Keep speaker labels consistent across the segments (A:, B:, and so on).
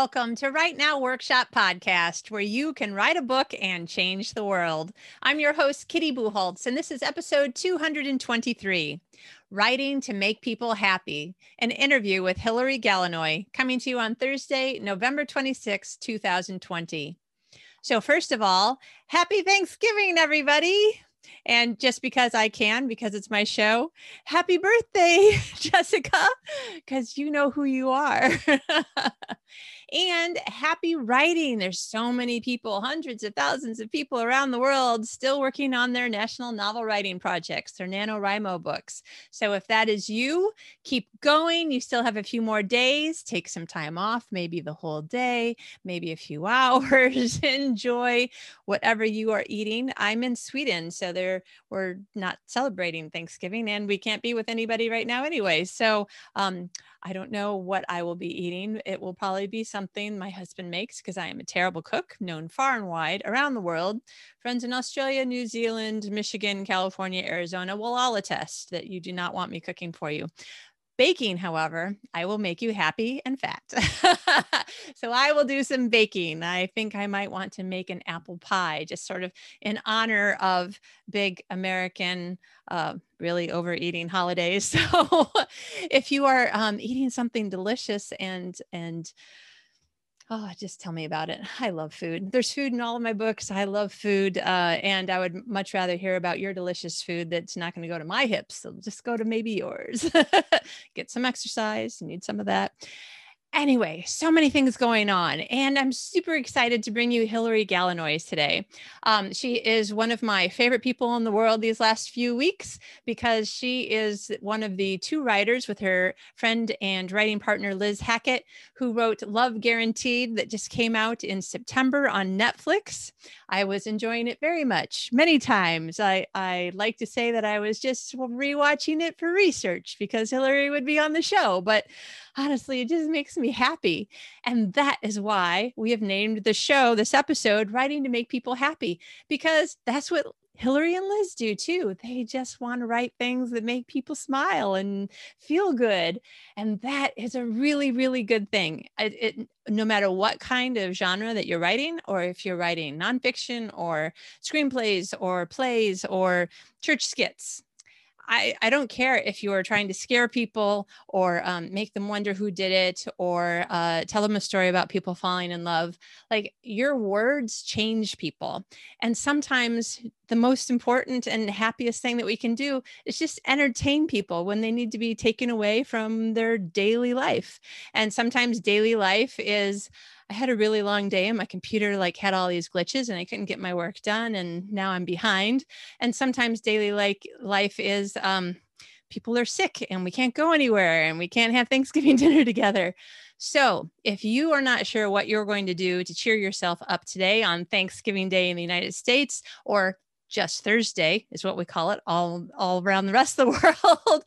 A: welcome to Write Now Workshop Podcast, where you can write a book and change the world. I'm your host, Kitty Bucholtz, and this is episode 223 Writing to Make People Happy, an interview with Hilary Galanoy, coming to you on Thursday, November 26, 2020. So, first of all, happy Thanksgiving, everybody. And just because I can, because it's my show, happy birthday, Jessica, because you know who you are. and happy writing. There's so many people, hundreds of thousands of people around the world still working on their national novel writing projects, their NaNoWriMo books. So if that is you, keep going. You still have a few more days. Take some time off, maybe the whole day, maybe a few hours. Enjoy whatever you are eating. I'm in Sweden, so there we're not celebrating Thanksgiving and we can't be with anybody right now anyway. So um, I don't know what I will be eating. It will probably be something my husband makes because I am a terrible cook, known far and wide around the world. Friends in Australia, New Zealand, Michigan, California, Arizona will all attest that you do not want me cooking for you. Baking, however, I will make you happy and fat. so I will do some baking. I think I might want to make an apple pie, just sort of in honor of big American, uh, really overeating holidays. So if you are um, eating something delicious and and Oh, just tell me about it. I love food. There's food in all of my books. I love food. Uh, and I would much rather hear about your delicious food that's not going to go to my hips. So just go to maybe yours. Get some exercise. Need some of that. Anyway, so many things going on, and I'm super excited to bring you Hilary Galanoy today. Um, she is one of my favorite people in the world these last few weeks because she is one of the two writers with her friend and writing partner Liz Hackett, who wrote Love Guaranteed, that just came out in September on Netflix. I was enjoying it very much, many times. I, I like to say that I was just rewatching it for research because Hilary would be on the show, but honestly, it just makes me happy. And that is why we have named the show, this episode, Writing to Make People Happy, because that's what Hilary and Liz do too. They just want to write things that make people smile and feel good. And that is a really, really good thing. It, it, no matter what kind of genre that you're writing, or if you're writing nonfiction or screenplays or plays or church skits, I, I don't care if you are trying to scare people or um, make them wonder who did it or uh, tell them a story about people falling in love. Like your words change people. And sometimes the most important and happiest thing that we can do is just entertain people when they need to be taken away from their daily life. And sometimes daily life is, I had a really long day and my computer like had all these glitches and I couldn't get my work done and now I'm behind. And sometimes daily like life is um, people are sick and we can't go anywhere and we can't have Thanksgiving dinner together. So, if you are not sure what you're going to do to cheer yourself up today on Thanksgiving Day in the United States or just Thursday is what we call it all all around the rest of the world,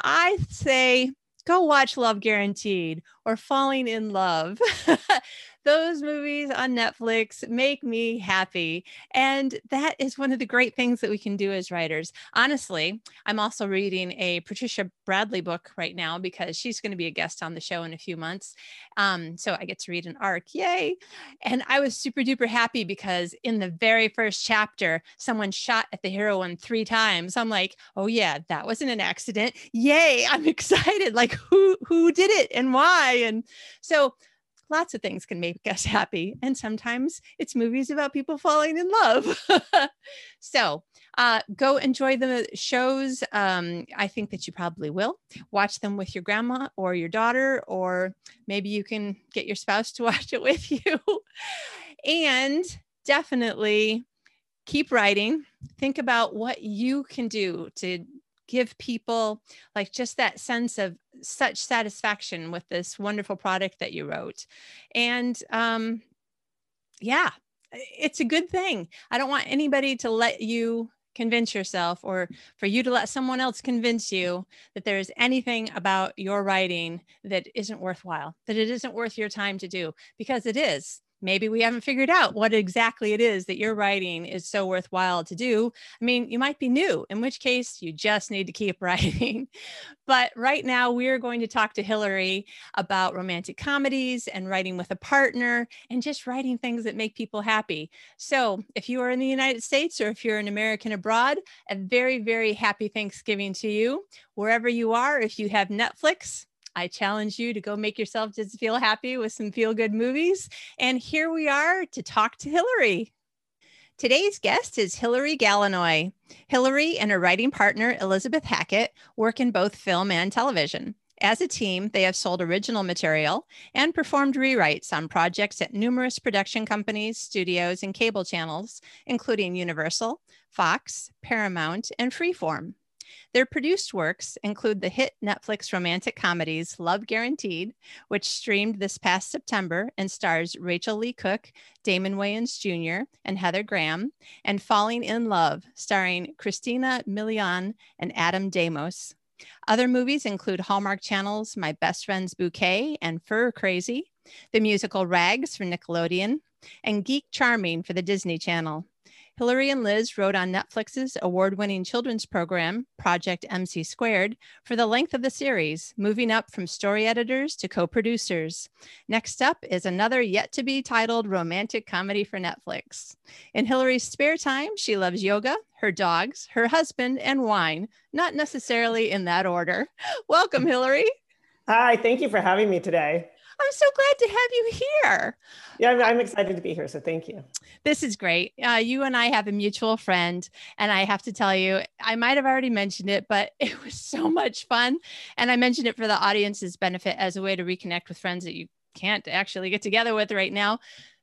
A: I say go watch Love Guaranteed or Falling Inn Love. those movies on Netflix make me happy. And that is one of the great things that we can do as writers. Honestly, I'm also reading a Patricia Bradley book right now because she's going to be a guest on the show in a few months. Um, so I get to read an arc. Yay. And I was super duper happy because in the very first chapter, someone shot at the heroine three times. I'm like, oh yeah, that wasn't an accident. Yay. I'm excited. Like who who did it and why? And so lots of things can make us happy. And sometimes it's movies about people falling in love. so uh, go enjoy the shows. Um, I think that you probably will. Watch them with your grandma or your daughter, or maybe you can get your spouse to watch it with you. and definitely keep writing. Think about what you can do to give people like just that sense of such satisfaction with this wonderful product that you wrote. And um, yeah, it's a good thing. I don't want anybody to let you convince yourself or for you to let someone else convince you that there is anything about your writing that isn't worthwhile, that it isn't worth your time to do, because it is maybe we haven't figured out what exactly it is that you're writing is so worthwhile to do. I mean, you might be new, in which case you just need to keep writing. but right now, we are going to talk to Hillary about romantic comedies and writing with a partner and just writing things that make people happy. So, if you are in the United States or if you're an American abroad, a very, very happy Thanksgiving to you. Wherever you are, if you have Netflix, I challenge you to go make yourself just feel happy with some feel good movies. And here we are to talk to Hillary. Today's guest is Hillary Galanoy. Hillary and her writing partner, Elizabeth Hackett, work in both film and television. As a team, they have sold original material and performed rewrites on projects at numerous production companies, studios, and cable channels, including Universal, Fox, Paramount, and Freeform. Their produced works include the hit Netflix romantic comedies Love Guaranteed, which streamed this past September and stars Rachael Leigh Cook, Damon Wayans Jr., and Heather Graham, and Falling Inn Love, starring Christina Milian and Adam Demos. Other movies include Hallmark Channel's My Best Friend's Bouquet and Fur Crazy, the musical Rags for Nickelodeon, and Geek Charming for the Disney Channel. Hillary and Liz wrote on Netflix's award winning children's program, Project MC Squared, for the length of the series, moving up from story editors to co producers. Next up is another yet to be titled romantic comedy for Netflix. In Hillary's spare time, she loves yoga, her dogs, her husband, and wine, not necessarily in that order. Welcome, Hillary.
B: Hi, thank you for having me today.
A: I'm so glad to have you here.
B: Yeah, I'm, I'm excited to be here. So thank you.
A: This is great. Uh, you and I have a mutual friend. And I have to tell you, I might have already mentioned it, but it was so much fun. And I mentioned it for the audience's benefit as a way to reconnect with friends that you can't actually get together with right now.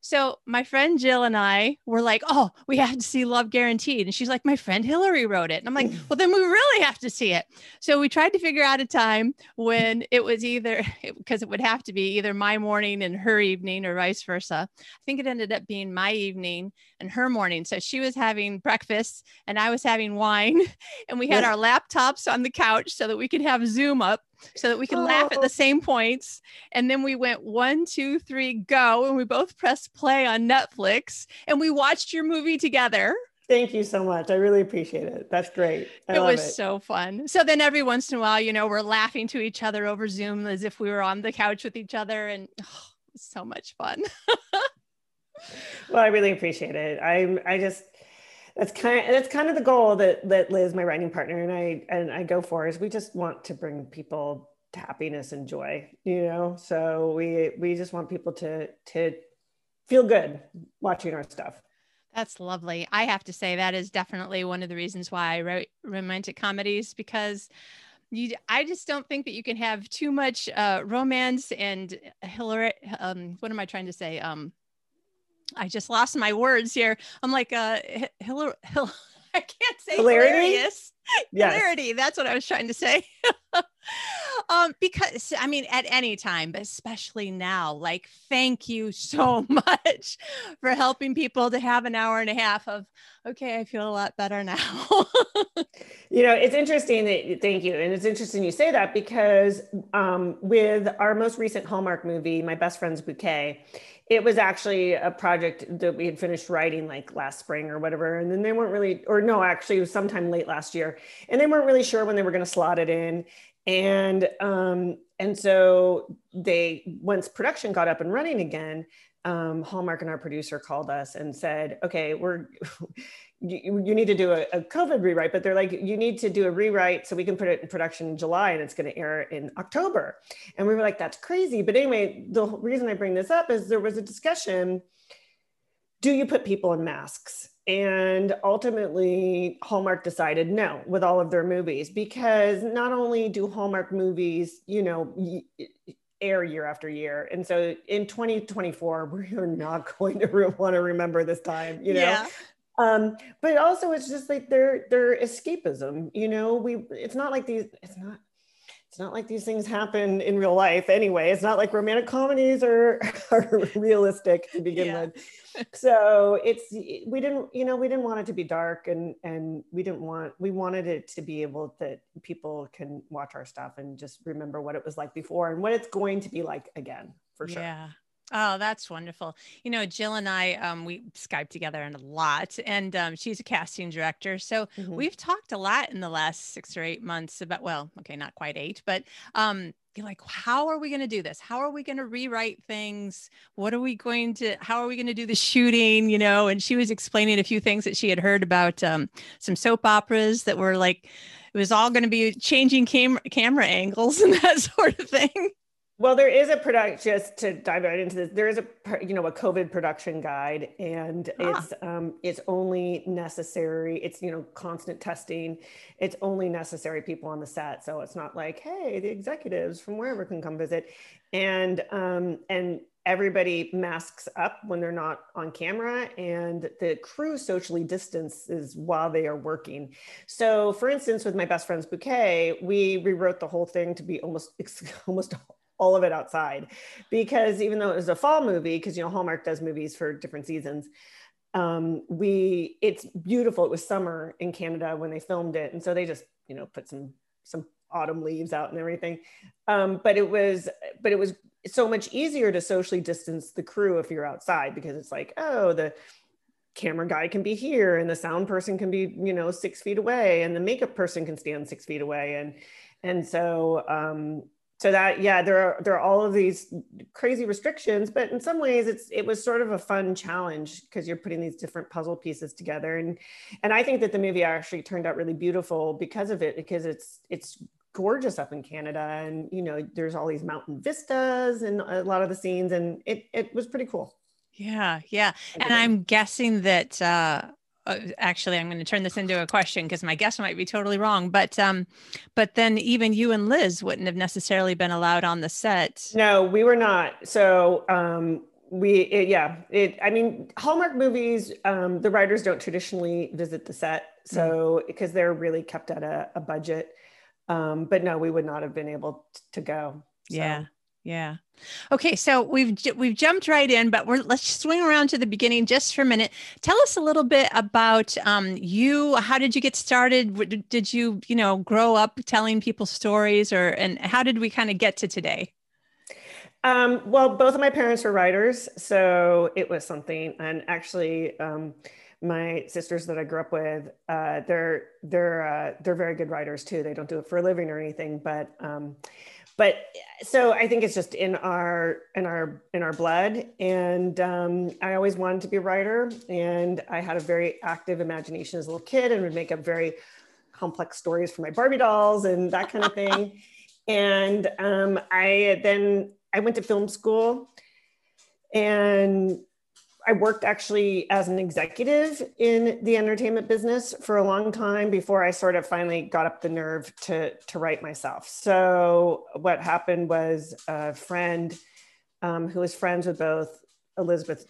A: So my friend Jill and I were like, "Oh, we have to see Love Guaranteed," and she's like, "My friend Hillary wrote it," and I'm like, mm. "Well, then we really have to see it." So we tried to figure out a time when it was either because it would have to be either my morning and her evening, or vice versa. I think it ended up being my evening and her morning. So she was having breakfast and I was having wine, and we had yeah. our laptops on the couch so that we could have Zoom up so that we could oh. laugh at the oh. same points. And then we went one, two, three, go. And we both pressed play on Netflix and we watched your movie together.
B: Thank you so much. I really appreciate it. That's great.
A: I it was it. so fun. So then every once in a while, you know, we're laughing to each other over Zoom as if we were on the couch with each other. And oh, so much fun.
B: well, I really appreciate it. I'm I just that's kind of, that's kind of the goal that that Liz, my writing partner, and I and I go for is we just want to bring people to happiness and joy, you know. So we we just want people to to feel good watching our stuff.
A: That's lovely. I have to say that is definitely one of the reasons why I write romantic comedies because you I just don't think that you can have too much uh, romance and Hillary um what am I trying to say um I just lost my words here. I'm like, uh, Hillary, Hill, I can't say hilarity. Hilarious. Yes. Hilarity. That's what I was trying to say. um, because I mean, at any time, but especially now, like, thank you so much for helping people to have an hour and a half of, okay, I feel a lot better now.
B: you know, it's interesting that thank you. And it's interesting you say that because um, with our most recent Hallmark movie, My Best Friend's Bouquet, it was actually a project that we had finished writing like last spring or whatever and then they weren't really or no actually it was sometime late last year and they weren't really sure when they were going to slot it in and um and so they once production got up and running again um, Hallmark and our producer called us and said, okay, we're, you, you need to do a, a, COVID rewrite, but they're like, you need to do a rewrite so we can put it in production in July and it's going to air in October. And we were like, that's crazy. But anyway, the reason I bring this up is there was a discussion do you put people in masks? And ultimately, Hallmark decided no with all of their movies because not only do Hallmark movies, you know, air year after year. And so in 2024, we're not going to re- want to remember this time, you know? Yeah. Um, but also it's just like their their escapism, you know, we it's not like these, it's not it's not like these things happen in real life anyway. It's not like romantic comedies are, are realistic to begin yeah. with. So it's we didn't, you know, we didn't want it to be dark and and we didn't want we wanted it to be able that people can watch our stuff and just remember what it was like before and what it's going to be like again for sure.
A: Yeah. Oh, that's wonderful. You know, Jill and I, um, we Skype together and a lot, and um, she's a casting director. So mm-hmm. we've talked a lot in the last six or eight months about, well, okay, not quite eight, but um, you're like, how are we going to do this? How are we going to rewrite things? What are we going to, how are we going to do the shooting? You know, and she was explaining a few things that she had heard about um, some soap operas that were like, it was all going to be changing cam- camera angles and that sort of thing.
B: Well, there is a product just to dive right into this. There is a you know a COVID production guide, and ah. it's um, it's only necessary. It's you know constant testing. It's only necessary people on the set, so it's not like hey the executives from wherever can come visit, and um, and everybody masks up when they're not on camera and the crew socially distances while they are working so for instance with my best friend's bouquet we rewrote the whole thing to be almost almost all of it outside. Because even though it was a fall movie because you know hallmark does movies for different seasons um, we it's beautiful. It was summer in canada when they filmed it. And so they just you know put some some autumn leaves out and everything. Um, but it was but it was so much easier to socially distance the crew if you're outside because it's like oh the camera guy can be here and the sound person can be you know six feet away and the makeup person can stand six feet away. And and so um, so that yeah there are there are all of these crazy restrictions but in some ways it's it was sort of a fun challenge because you're putting these different puzzle pieces together. And and i think that the movie actually turned out really beautiful because of it because it's it's gorgeous up in canada and you know there's all these mountain vistas and a lot of the scenes and it it was pretty cool.
A: Yeah yeah. And i'm guessing that uh uh, actually i'm going to turn this into a question because my guess might be totally wrong but um but then even you and liz wouldn't have necessarily been allowed on the set
B: no we were not so um we it, yeah it i mean hallmark movies um the writers don't traditionally visit the set so because mm. they're really kept at a, a budget um but no we would not have been able to go
A: so. yeah yeah. Okay, so we've we've jumped right in, but we're let's swing around to the beginning just for a minute. Tell us a little bit about um, you. How did you get started? Did you you know grow up telling people stories, or and how did we kind of get to today?
B: Um, well, both of my parents were writers, so it was something. And actually, um, my sisters that I grew up with, uh, they're they're uh, they're very good writers too. They don't do it for a living or anything, but um, but so I think it's just in our in our in our blood. And um, I always wanted to be a writer, and I had a very active imagination as a little kid, and would make up very complex stories for my Barbie dolls and that kind of thing. and um, I then I went to film school, and I worked actually as an executive in the entertainment business for a long time before I sort of finally got up the nerve to to write myself. So what happened was a friend um, who was friends with both Elizabeth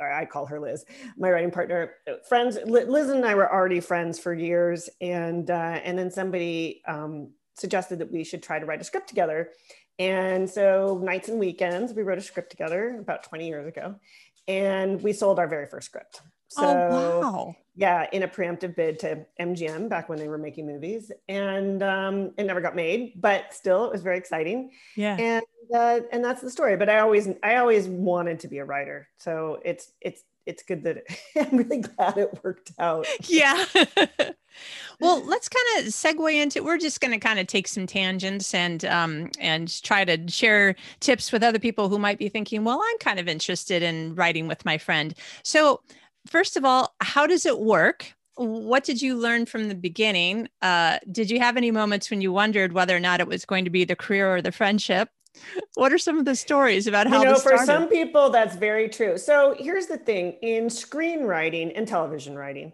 B: I call her Liz, my writing partner. Friends, Liz and I were already friends for years, and uh, and then somebody um, suggested that we should try to write a script together. And so nights and weekends, we wrote a script together about 20 years ago and we sold our very first script.
A: So, oh, wow.
B: yeah, in a preemptive bid to MGM back when they were making movies, and um, it never got made, but still, it was very exciting.
A: Yeah,
B: and uh, and that's the story. But I always, I always wanted to be a writer, so it's it's it's good that it, I'm really glad it worked out.
A: Yeah. well, let's kind of segue into. We're just going to kind of take some tangents and um and try to share tips with other people who might be thinking, well, I'm kind of interested in writing with my friend. So, first of all, how does it work? What did you learn from the beginning? Uh, did you have any moments when you wondered whether or not it was going to be the career or the friendship? What are some of the stories about how
B: you know for some people that's very true. So here's the thing in screenwriting and television writing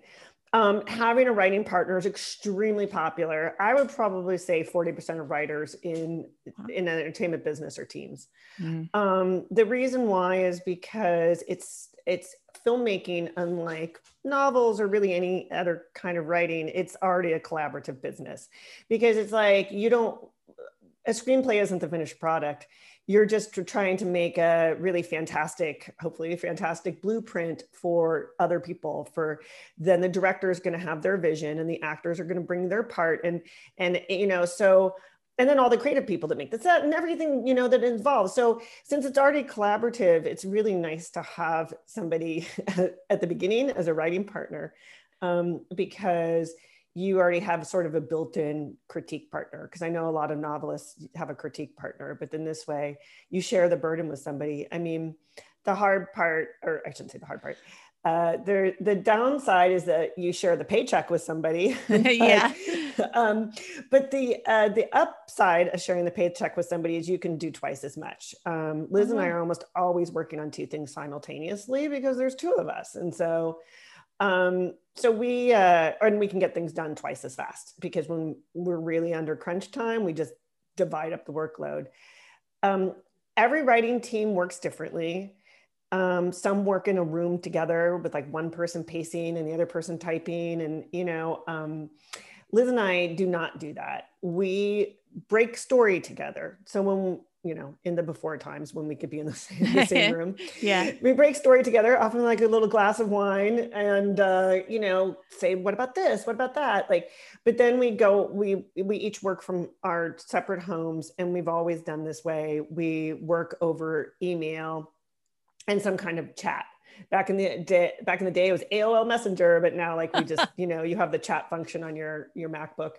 B: um, having a writing partner is extremely popular. I would probably say 40% of writers in in entertainment business are teams mm. um, the reason why is because it's it's filmmaking unlike novels or really any other kind of writing it's already a collaborative business. Because it's like you don't a screenplay isn't the finished product. You're just trying to make a really fantastic hopefully fantastic blueprint for other people for then the director is going to have their vision and the actors are going to bring their part and and you know so and then all the creative people that make the set and everything you know that involves. So since it's already collaborative it's really nice to have somebody at the beginning as a writing partner um, because you already have sort of a built-in critique partner because i know a lot of novelists have a critique partner but then this way you share the burden with somebody i mean the hard part or i shouldn't say the hard part uh, there, the downside is that you share the paycheck with somebody.
A: yeah.
B: um, but the uh, the upside of sharing the paycheck with somebody is you can do twice as much. Um, Liz and I uh-huh. are almost always working on two things simultaneously because there's two of us, and so um, so we uh, and we can get things done twice as fast because when we're really under crunch time, we just divide up the workload. Um, every writing team works differently. Um, some work in a room together with like one person pacing and the other person typing, and you know, um, Liz and I do not do that. We break story together. So when you know, in the before times when we could be in the same, the same room.
A: yeah.
B: We break story together, often like a little glass of wine and, uh, you know, say, what about this? What about that? Like, but then we go, we, we each work from our separate homes and we've always done this way. We work over email and some kind of chat back in the day back in the day it was aol messenger but now like we just you know you have the chat function on your your macbook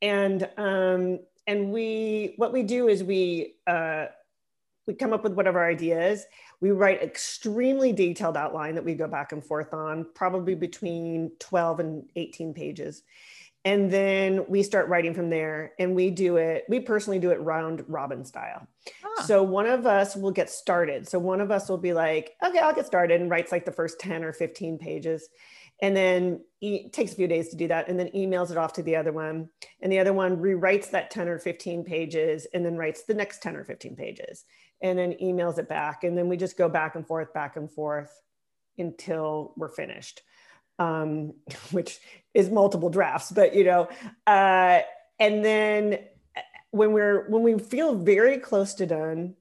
B: and um and we what we do is we uh, we come up with whatever ideas. We write extremely detailed outline that we go back and forth on probably between 12 and 18 pages. And then we start writing from there and we do it we personally do it round robin style. Ah. so one of us will get started. So one of us will be like okay i'll get started and writes like the first 10 or 15 pages and then it takes a few days to do that and then emails it off to the other one. And the other one rewrites that 10 or 15 pages and then writes the next 10 or 15 pages and then emails it back. And then we just go back and forth back and forth until we're finished um, which is multiple drafts but you know uh, and then when we're when we feel very close to done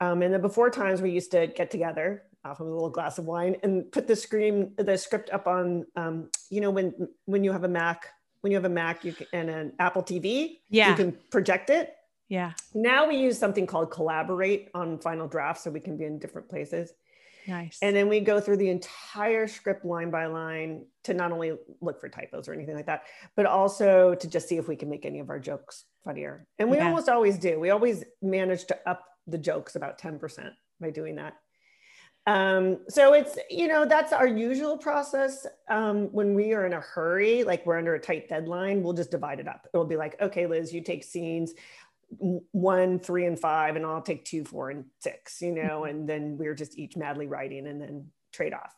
B: um, and the before times we used to get together off of a little glass of wine and put the screen the script up on um, you know when when you have a mac when you have a mac you can, and an apple tv
A: yeah
B: you can project it.
A: Yeah.
B: Now we use something called collaborate on final draft so we can be in different places.
A: Nice.
B: And then we go through the entire script line by line to not only look for typos or anything like that but also to just see if we can make any of our jokes funnier. And we yeah. almost always do. We always manage to up the jokes about 10% by doing that um, so it's, you know, that's our usual process. Um, when we are in a hurry, like we're under a tight deadline, we'll just divide it up. It'll be like, okay, Liz, you take scenes one, three, and five, and I'll take two, four, and six, you know, and then we're just each madly writing and then trade off.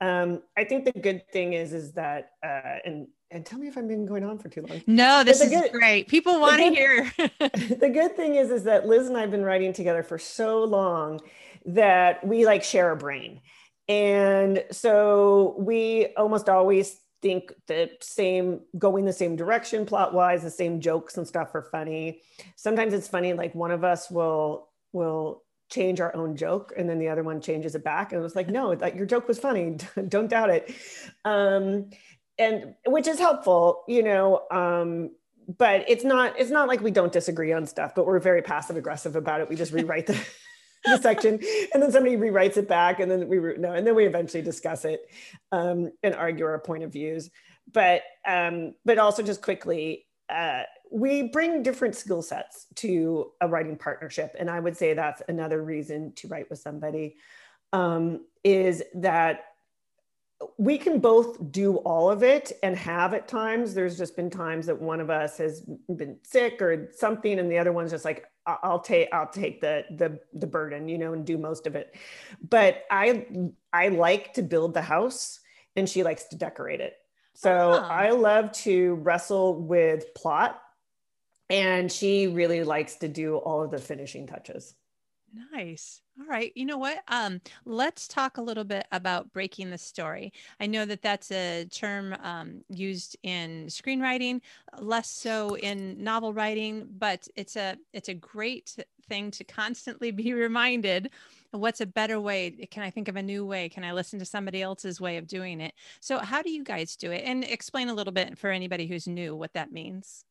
B: Um, I think the good thing is, is that, uh, and and tell me if I've been going on for too long.
A: No, this is good, great. People want to hear.
B: the good thing is, is that Liz and I have been writing together for so long that we like share a brain. And so we almost always think the same, going the same direction plot wise, the same jokes and stuff are funny. Sometimes it's funny, like one of us will, will change our own joke and then the other one changes it back and it was like no that your joke was funny don't doubt it um, and which is helpful you know um, but it's not it's not like we don't disagree on stuff but we're very passive aggressive about it. We just rewrite the the section and then somebody rewrites it back and then we no and then we eventually discuss it um, and argue our point of views. But um, but also just quickly uh, we bring different skill sets to a writing partnership and i would say that's another reason to write with somebody um, is that we can both do all of it and have at times there's just been times that one of us has been sick or something and the other one's just like I'll take I'll take the the the burden, you know, and do most of it. But I I like to build the house and she likes to decorate it. So oh. I love to wrestle with plot and she really likes to do all of the finishing touches.
A: Nice. All right. You know what? Um, let's talk a little bit about breaking the story. I know that that's a term um, used in screenwriting, less so in novel writing, but it's a it's a great thing to constantly be reminded. What's a better way? Can I think of a new way? Can I listen to somebody else's way of doing it? So, how do you guys do it? And explain a little bit for anybody who's new what that means.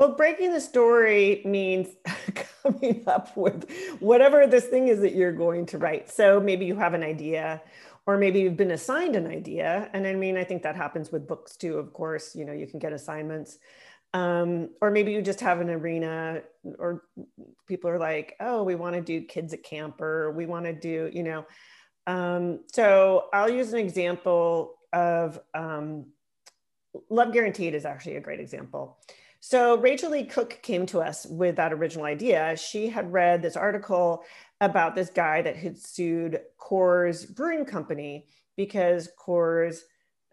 B: Well, breaking the story means coming up with whatever this thing is that you're going to write. So maybe you have an idea, or maybe you've been assigned an idea. And I mean, I think that happens with books too, of course. You know, you can get assignments. Um, or maybe you just have an arena, or people are like, oh, we want to do kids at camp, or we want to do, you know. Um, so I'll use an example of um, Love Guaranteed is actually a great example. So Rachael Leigh Cook came to us with that original idea. She had read this article about this guy that had sued Coors Brewing Company because Coors,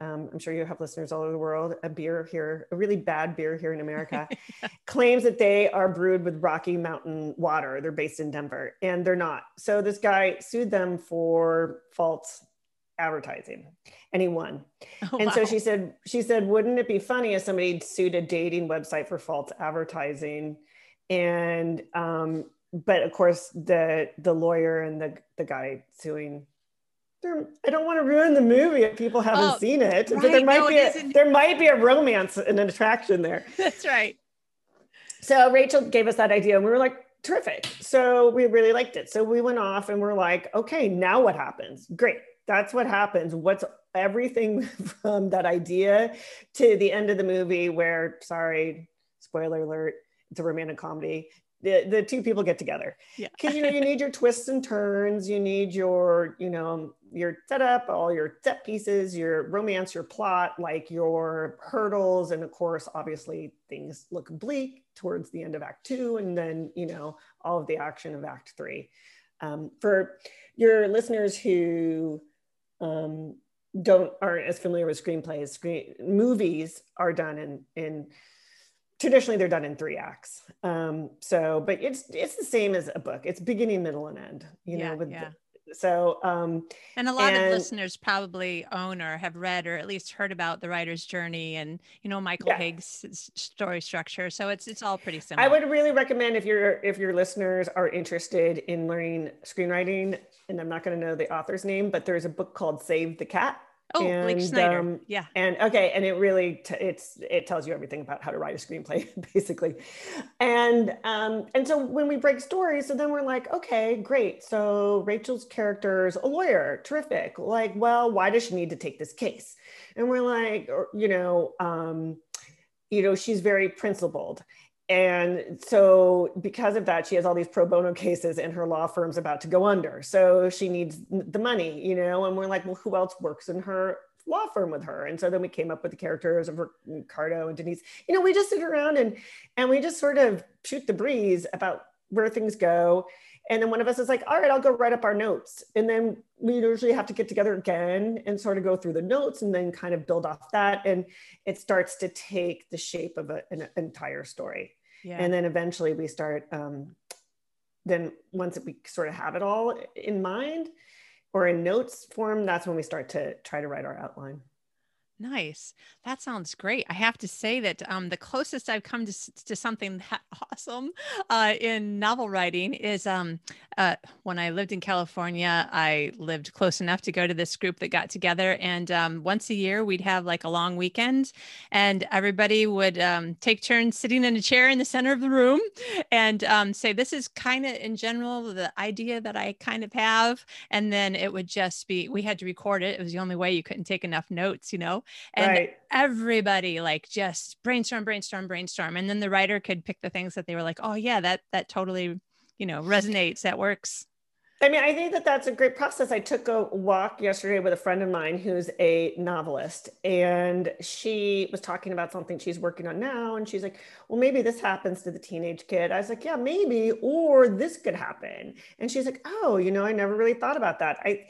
B: um, I'm sure you have listeners all over the world, a beer here, a really bad beer here in America, claims that they are brewed with Rocky Mountain water. They're based in Denver and they're not. So this guy sued them for false advertising and he won oh, and wow. so she said she said wouldn't it be funny if somebody sued a dating website for false advertising and um but of course the the lawyer and the the guy suing I don't want to ruin the movie if people haven't oh, seen it, right. but there might no, be a, there might be a romance and an attraction there.
A: That's right.
B: So Rachel gave us that idea, and we were like, terrific. So we really liked it. So we went off and we're like, okay, now what happens? Great that's what happens. What's everything from that idea to the end of the movie where, sorry, spoiler alert, it's a romantic comedy. The, the two people get together because you know you need your twists and turns you need your you know your setup all your set pieces your romance your plot like your hurdles and of course obviously things look bleak towards the end of act two and then you know all of the action of act three um, for your listeners who um, don't aren't as familiar with screenplays, screen movies are done in in traditionally they're done in three acts. Um, so, but it's it's the same as a book. It's beginning, middle, and end. You yeah, know, with yeah. So, um,
A: and a lot and, of listeners probably own or have read or at least heard about the writer's journey and you know Michael yeah. Hauge's story structure. So it's it's all pretty similar.
B: I would really recommend if your if your listeners are interested in learning screenwriting, and I'm not going to know the author's name, but there's a book called Save the Cat
A: Oh, and, Blake Snyder. Um, yeah.
B: And okay, and it really t- it's it tells you everything about how to write a screenplay, basically. And um, and so when we break stories, so then we're like, okay, great. So Rachel's character's a lawyer, terrific. Like, well, why does she need to take this case? And we're like, or, you know, um, you know, she's very principled and so because of that she has all these pro bono cases and her law firm's about to go under. So she needs the money you know and we're like well who else works in her law firm with her? And so then we came up with the characters of ricardo and denise. You know we just sit around and and we just sort of shoot the breeze about where things go. And then one of us is like all right i'll go write up our notes. And then we usually have to get together again and sort of go through the notes and then kind of build off that. And it starts to take the shape of a, an entire story yeah. and then eventually we start um, then once we sort of have it all in mind or in notes form that's when we start to try to write our outline
A: Nice. That sounds great. I have to say that um, the closest I've come to, to something that awesome uh, in novel writing is um, uh, when I lived in California, I lived close enough to go to this group that got together. And um, once a year, we'd have like a long weekend, and everybody would um, take turns sitting in a chair in the center of the room and um, say, This is kind of in general the idea that I kind of have. And then it would just be, we had to record it. It was the only way you couldn't take enough notes, you know and right. everybody like just brainstorm brainstorm brainstorm and then the writer could pick the things that they were like oh yeah that that totally you know resonates that works
B: I mean, I think that that's a great process. I took a walk yesterday with a friend of mine who's a novelist, and she was talking about something she's working on now. And she's like, Well, maybe this happens to the teenage kid. I was like, Yeah, maybe, or this could happen. And she's like, Oh, you know, I never really thought about that. I,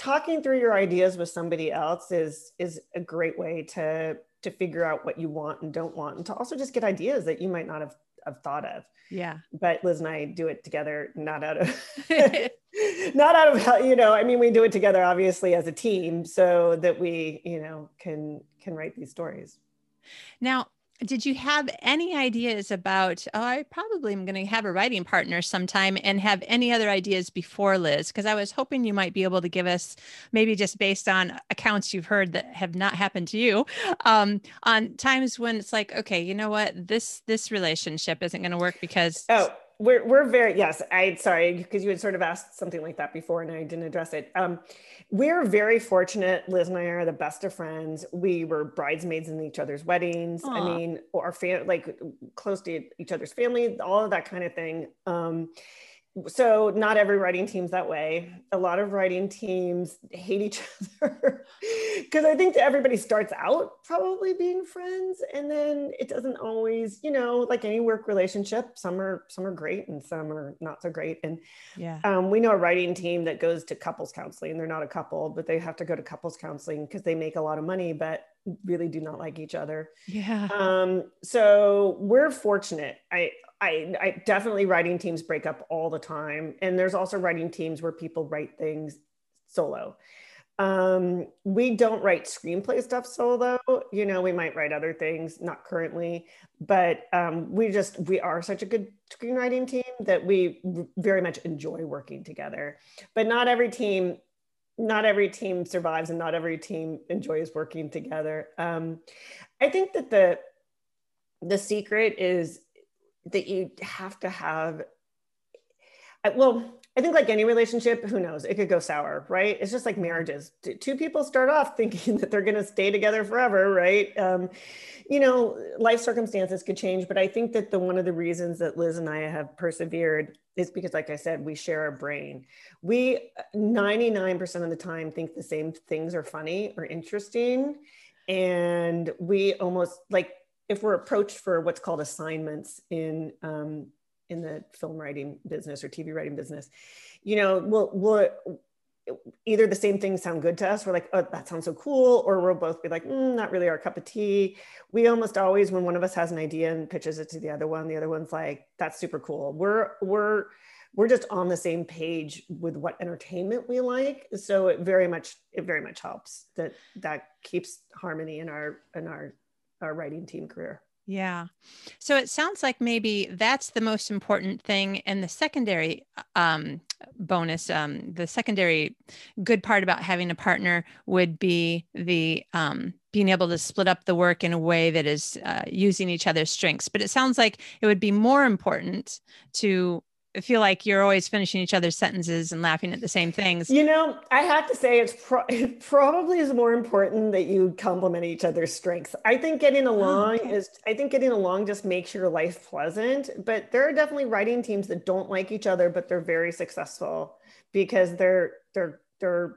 B: talking through your ideas with somebody else is is a great way to to figure out what you want and don't want and to also just get ideas that you might not have, have thought of.
A: Yeah.
B: But liz and i do it together not out of not out of you know i mean we do it together obviously as a team so that we you know can can write these stories.
A: Now did you have any ideas about oh i probably am going to have a writing partner sometime and have any other ideas before liz? Because i was hoping you might be able to give us maybe just based on accounts you've heard that have not happened to you um, on times when it's like okay you know what? This this relationship isn't going to work because
B: oh we're we're very yes. I sorry because you had sort of asked something like that before and I didn't address it. Um, we're very fortunate. Liz and I are the best of friends. We were bridesmaids in each other's weddings. Aww. I mean, our fam like close to each other's family, all of that kind of thing. Um, so not every writing team's that way. A lot of writing teams hate each other. Because i think everybody starts out probably being friends and then it doesn't always you know like any work relationship some are some are great and some are not so great. And yeah. um, we know a writing team that goes to couples counseling. They're not a couple but they have to go to couples counseling because they make a lot of money but really do not like each other.
A: Yeah.
B: Um so we're fortunate. I I, I definitely writing teams break up all the time. And there's also writing teams where people write things solo. Um, we don't write screenplay stuff solo. You know, we might write other things, not currently, but um, we just, we are such a good screenwriting team that we very much enjoy working together. But not every team, not every team survives and not every team enjoys working together. Um, I think that the, the secret is that you have to have well i think like any relationship who knows? It could go sour right? It's just like marriages. Two people start off thinking that they're going to stay together forever right? Um, you know life circumstances could change but i think that the one of the reasons that liz and i have persevered is because like i said we share a brain. We 99% of the time think the same things are funny or interesting and we almost like if we're approached for what's called assignments in um, in the film writing business or TV writing business, you know, we'll, we'll either the same things sound good to us. We're like, oh, that sounds so cool. Or we'll both be like, mm, not really our cup of tea. We almost always, when one of us has an idea and pitches it to the other one, the other one's like, that's super cool. We're, we're, we're just on the same page with what entertainment we like. So it very much, it very much helps that that keeps harmony in our, in our our writing team career.
A: Yeah. So it sounds like maybe that's the most important thing. And the secondary um, bonus, um, the secondary good part about having a partner would be the um, being able to split up the work in a way that is uh, using each other's strengths. But it sounds like it would be more important to feel like you're always finishing each other's sentences and laughing at the same things.
B: You know, I have to say it's pro- it probably is more important that you complement each other's strengths. I think getting oh, along oh, okay. is I think getting along just makes your life pleasant, but there are definitely writing teams that don't like each other but they're very successful because they're they're they're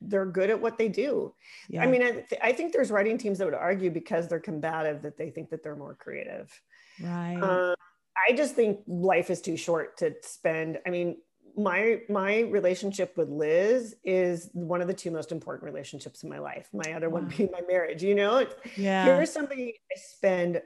B: they're good at what they do. Yeah. I mean, I, th- I think there's writing teams that would argue because they're combative that they think that they're more creative.
A: Right. Um,
B: I just think life is too short to spend. I mean, my my relationship with Liz is one of the two most important relationships in my life. My other wow. one being my marriage. You know,
A: yeah.
B: here's somebody I spend,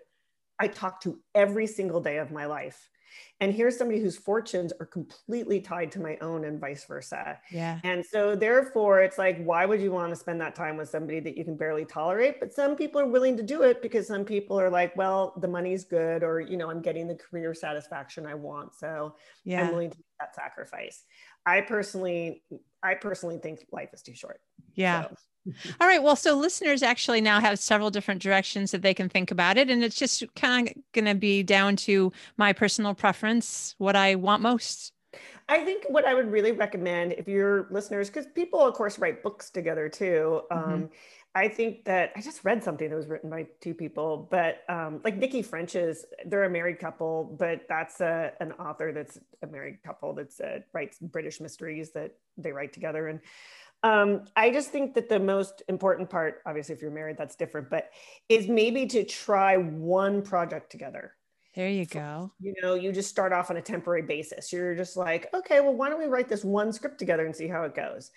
B: I talk to every single day of my life and here's somebody whose fortunes are completely tied to my own and vice versa.
A: Yeah.
B: And so therefore it's like why would you want to spend that time with somebody that you can barely tolerate? But some people are willing to do it because some people are like well the money's good or you know i'm getting the career satisfaction i want. So yeah. i'm willing to make that sacrifice. I personally i personally think life is too short.
A: Yeah. So. All right. Well, so listeners actually now have several different directions that they can think about it. And it's just kind of going to be down to my personal preference, what I want most.
B: I think what I would really recommend if your listeners, because people, of course, write books together too. Mm-hmm. Um, I think that I just read something that was written by two people, but um, like Nikki French's, they're a married couple, but that's a, an author that's a married couple that's uh, writes British mysteries that they write together. And um, I just think that the most important part, obviously, if you're married, that's different, but is maybe to try one project together.
A: There you go.
B: You know, you just start off on a temporary basis. You're just like, okay, well, why don't we write this one script together and see how it goes?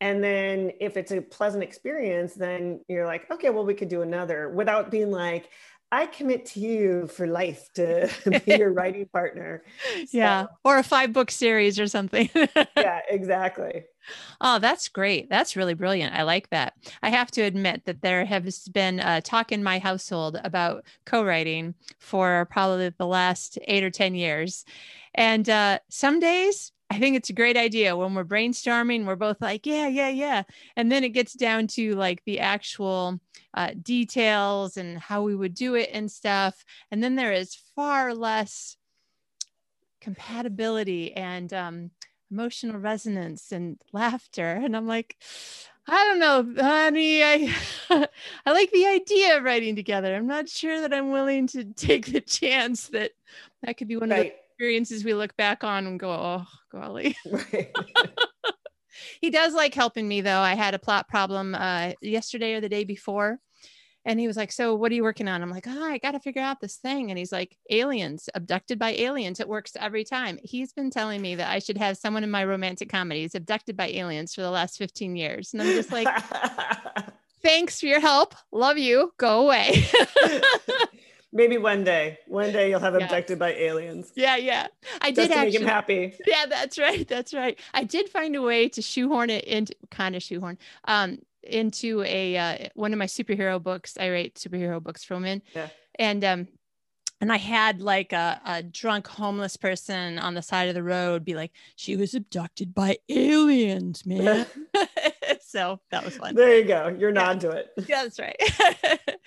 B: And then if it's a pleasant experience, then you're like, okay, well, we could do another without being like, I commit to you for life to be your writing partner.
A: So, yeah. Or a five book series or something.
B: yeah, exactly.
A: Oh, that's great. That's really brilliant. I like that. I have to admit that there has been a talk in my household about co writing for probably the last eight or 10 years. And uh, some days I think it's a great idea when we're brainstorming, we're both like, yeah, yeah, yeah. And then it gets down to like the actual uh, details and how we would do it and stuff. And then there is far less compatibility and um, emotional resonance and laughter. And I'm like, I don't know, honey. I I like the idea of writing together. I'm not sure that I'm willing to take the chance that that could be one right. of the experiences we look back on and go, oh, golly. Right. he does like helping me though. I had a plot problem uh, yesterday or the day before. And he was like, So what are you working on? I'm like, Oh, I got to figure out this thing. And he's like, Aliens, abducted by aliens. It works every time. He's been telling me that I should have someone in my romantic comedies abducted by aliens for the last 15 years. And I'm just like, Thanks for your help. Love you. Go away.
B: Maybe one day, one day you'll have yeah. abducted by aliens.
A: Yeah, yeah. I did actually, make
B: him happy.
A: Yeah, that's right. That's right. I did find a way to shoehorn it into kind of shoehorn um into a uh, one of my superhero books. I write superhero books from in. Yeah. And um and I had like a, a drunk homeless person on the side of the road be like, she was abducted by aliens, man. so that was fun.
B: There you go. You're yeah. to it.
A: Yeah, that's right.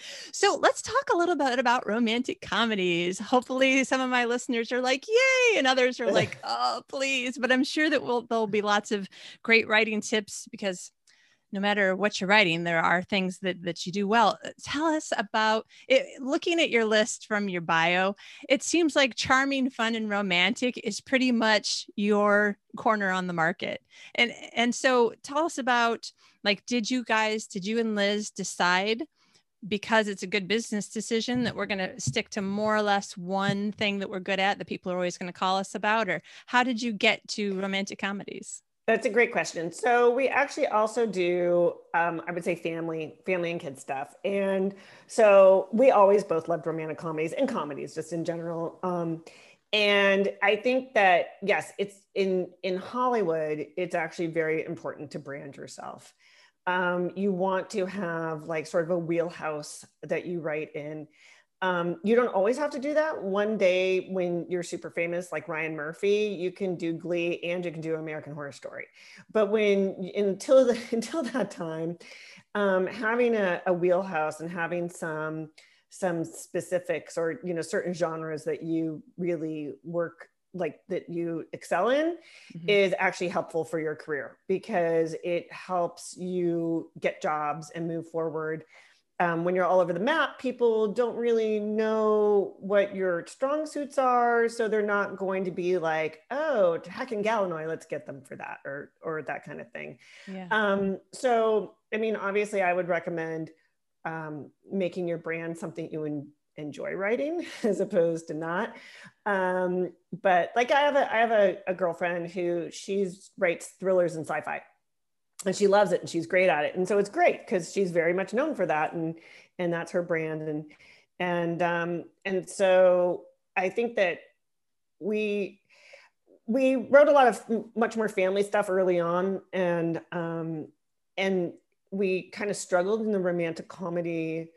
A: so let's talk a little bit about romantic comedies. Hopefully, some of my listeners are like, yay, and others are like, oh, please. But I'm sure that we'll, there'll be lots of great writing tips because no matter what you're writing, there are things that, that you do well. Uh, tell us about it. Looking at your list from your bio, it seems like charming, fun, and romantic is pretty much your corner on the market. And and so tell us about like, did you guys, did you and Liz decide? because it's a good business decision that we're going to stick to more or less one thing that we're good at that people are always going to call us about or how did you get to romantic comedies
B: that's a great question. So we actually also do, um, I would say, family, family and kids stuff, and so we always both loved romantic comedies and comedies, just in general. Um, and I think that yes, it's in in Hollywood, it's actually very important to brand yourself. Um, you want to have like sort of a wheelhouse that you write in. Um, you don't always have to do that. One day when you're super famous, like Ryan Murphy, you can do Glee and you can do American Horror Story. But when until the, until that time, um, having a, a wheelhouse and having some some specifics or you know certain genres that you really work like that you excel in mm-hmm. is actually helpful for your career because it helps you get jobs and move forward um, when you're all over the map, people don't really know what your strong suits are. So they're not going to be like, oh, Hack and Galanoy, let's get them for that or, or that kind of thing. Yeah. Um, so, I mean, obviously I would recommend um, making your brand something you en- enjoy writing as opposed to not. Um, but like I have a, I have a, a girlfriend who she's writes thrillers and sci-fi and she loves it and she's great at it. And so it's great because she's very much known for that and and that's her brand. And and um and so i think that we we wrote a lot of much more family stuff early on and um and we kind of struggled in the romantic comedy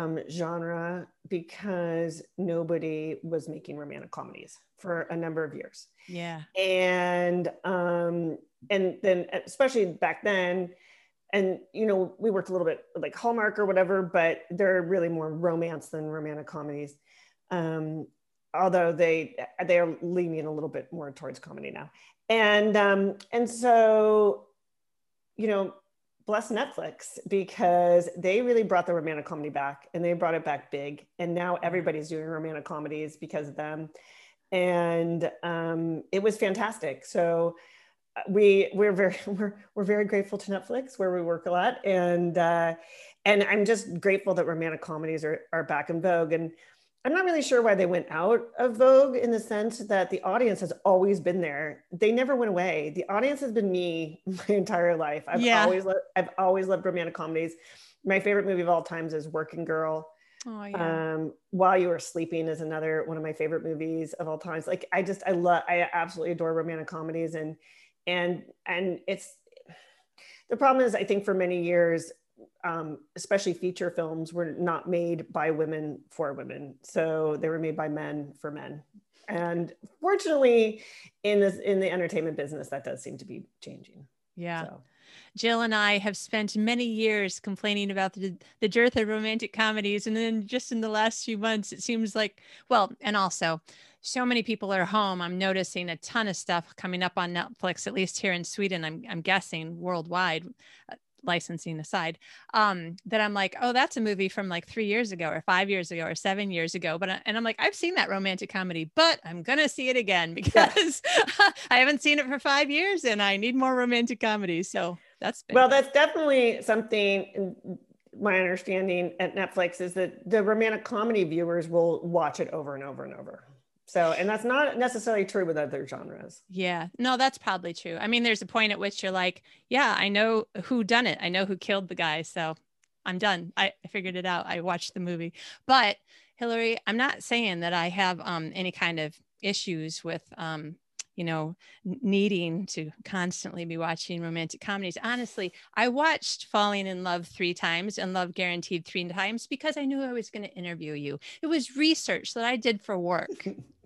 B: um, genre because nobody was making romantic comedies for a number of years.
A: Yeah.
B: And um, and then especially back then, and you know, we worked a little bit like Hallmark or whatever, but they're really more romance than romantic comedies. Um, although they they are leaning a little bit more towards comedy now. And um, and so, you know, bless Netflix because they really brought the romantic comedy back and they brought it back big. And now everybody's doing romantic comedies because of them. And um, it was fantastic. So uh, we we're very we're, we're very grateful to Netflix where we work a lot. And uh, and I'm just grateful that romantic comedies are, are back in vogue. And I'm not really sure why they went out of vogue in the sense that the audience has always been there. They never went away. The audience has been me my entire life. I've yeah. always lo- I've always loved romantic comedies. My favorite movie of all times is Working Girl.
A: Oh, yeah.
B: Um, While You Were Sleeping is another one of my favorite movies of all times. Like I just I love I absolutely adore romantic comedies and and and it's the problem is I think for many years um, especially feature films were not made by women for women so they were made by men for men and fortunately in this in the entertainment business that does seem to be changing
A: yeah so. Jill and I have spent many years complaining about the, the dearth of romantic comedies. And then just in the last few months, it seems like, well, and also so many people are home. I'm noticing a ton of stuff coming up on Netflix, at least here in Sweden, I'm, I'm guessing worldwide. Uh, licensing aside um that i'm like oh that's a movie from like three years ago or five years ago or seven years ago but and i'm like i've seen that romantic comedy but i'm gonna see it again because yeah. i haven't seen it for five years and i need more romantic comedies so that's
B: well that's definitely something my understanding at netflix is that the romantic comedy viewers will watch it over and over and over so, and that's not necessarily true with other genres.
A: Yeah, no, that's probably true. I mean, there's a point at which you're like, yeah, I know who done it. I know who killed the guy. So I'm done. I, I figured it out. I watched the movie. But Hilary, I'm not saying that I have um, any kind of issues with um, you know, needing to constantly be watching romantic comedies. Honestly, I watched Falling Inn Love three times and Love Guaranteed three times because I knew I was going to interview you. It was research that I did for work.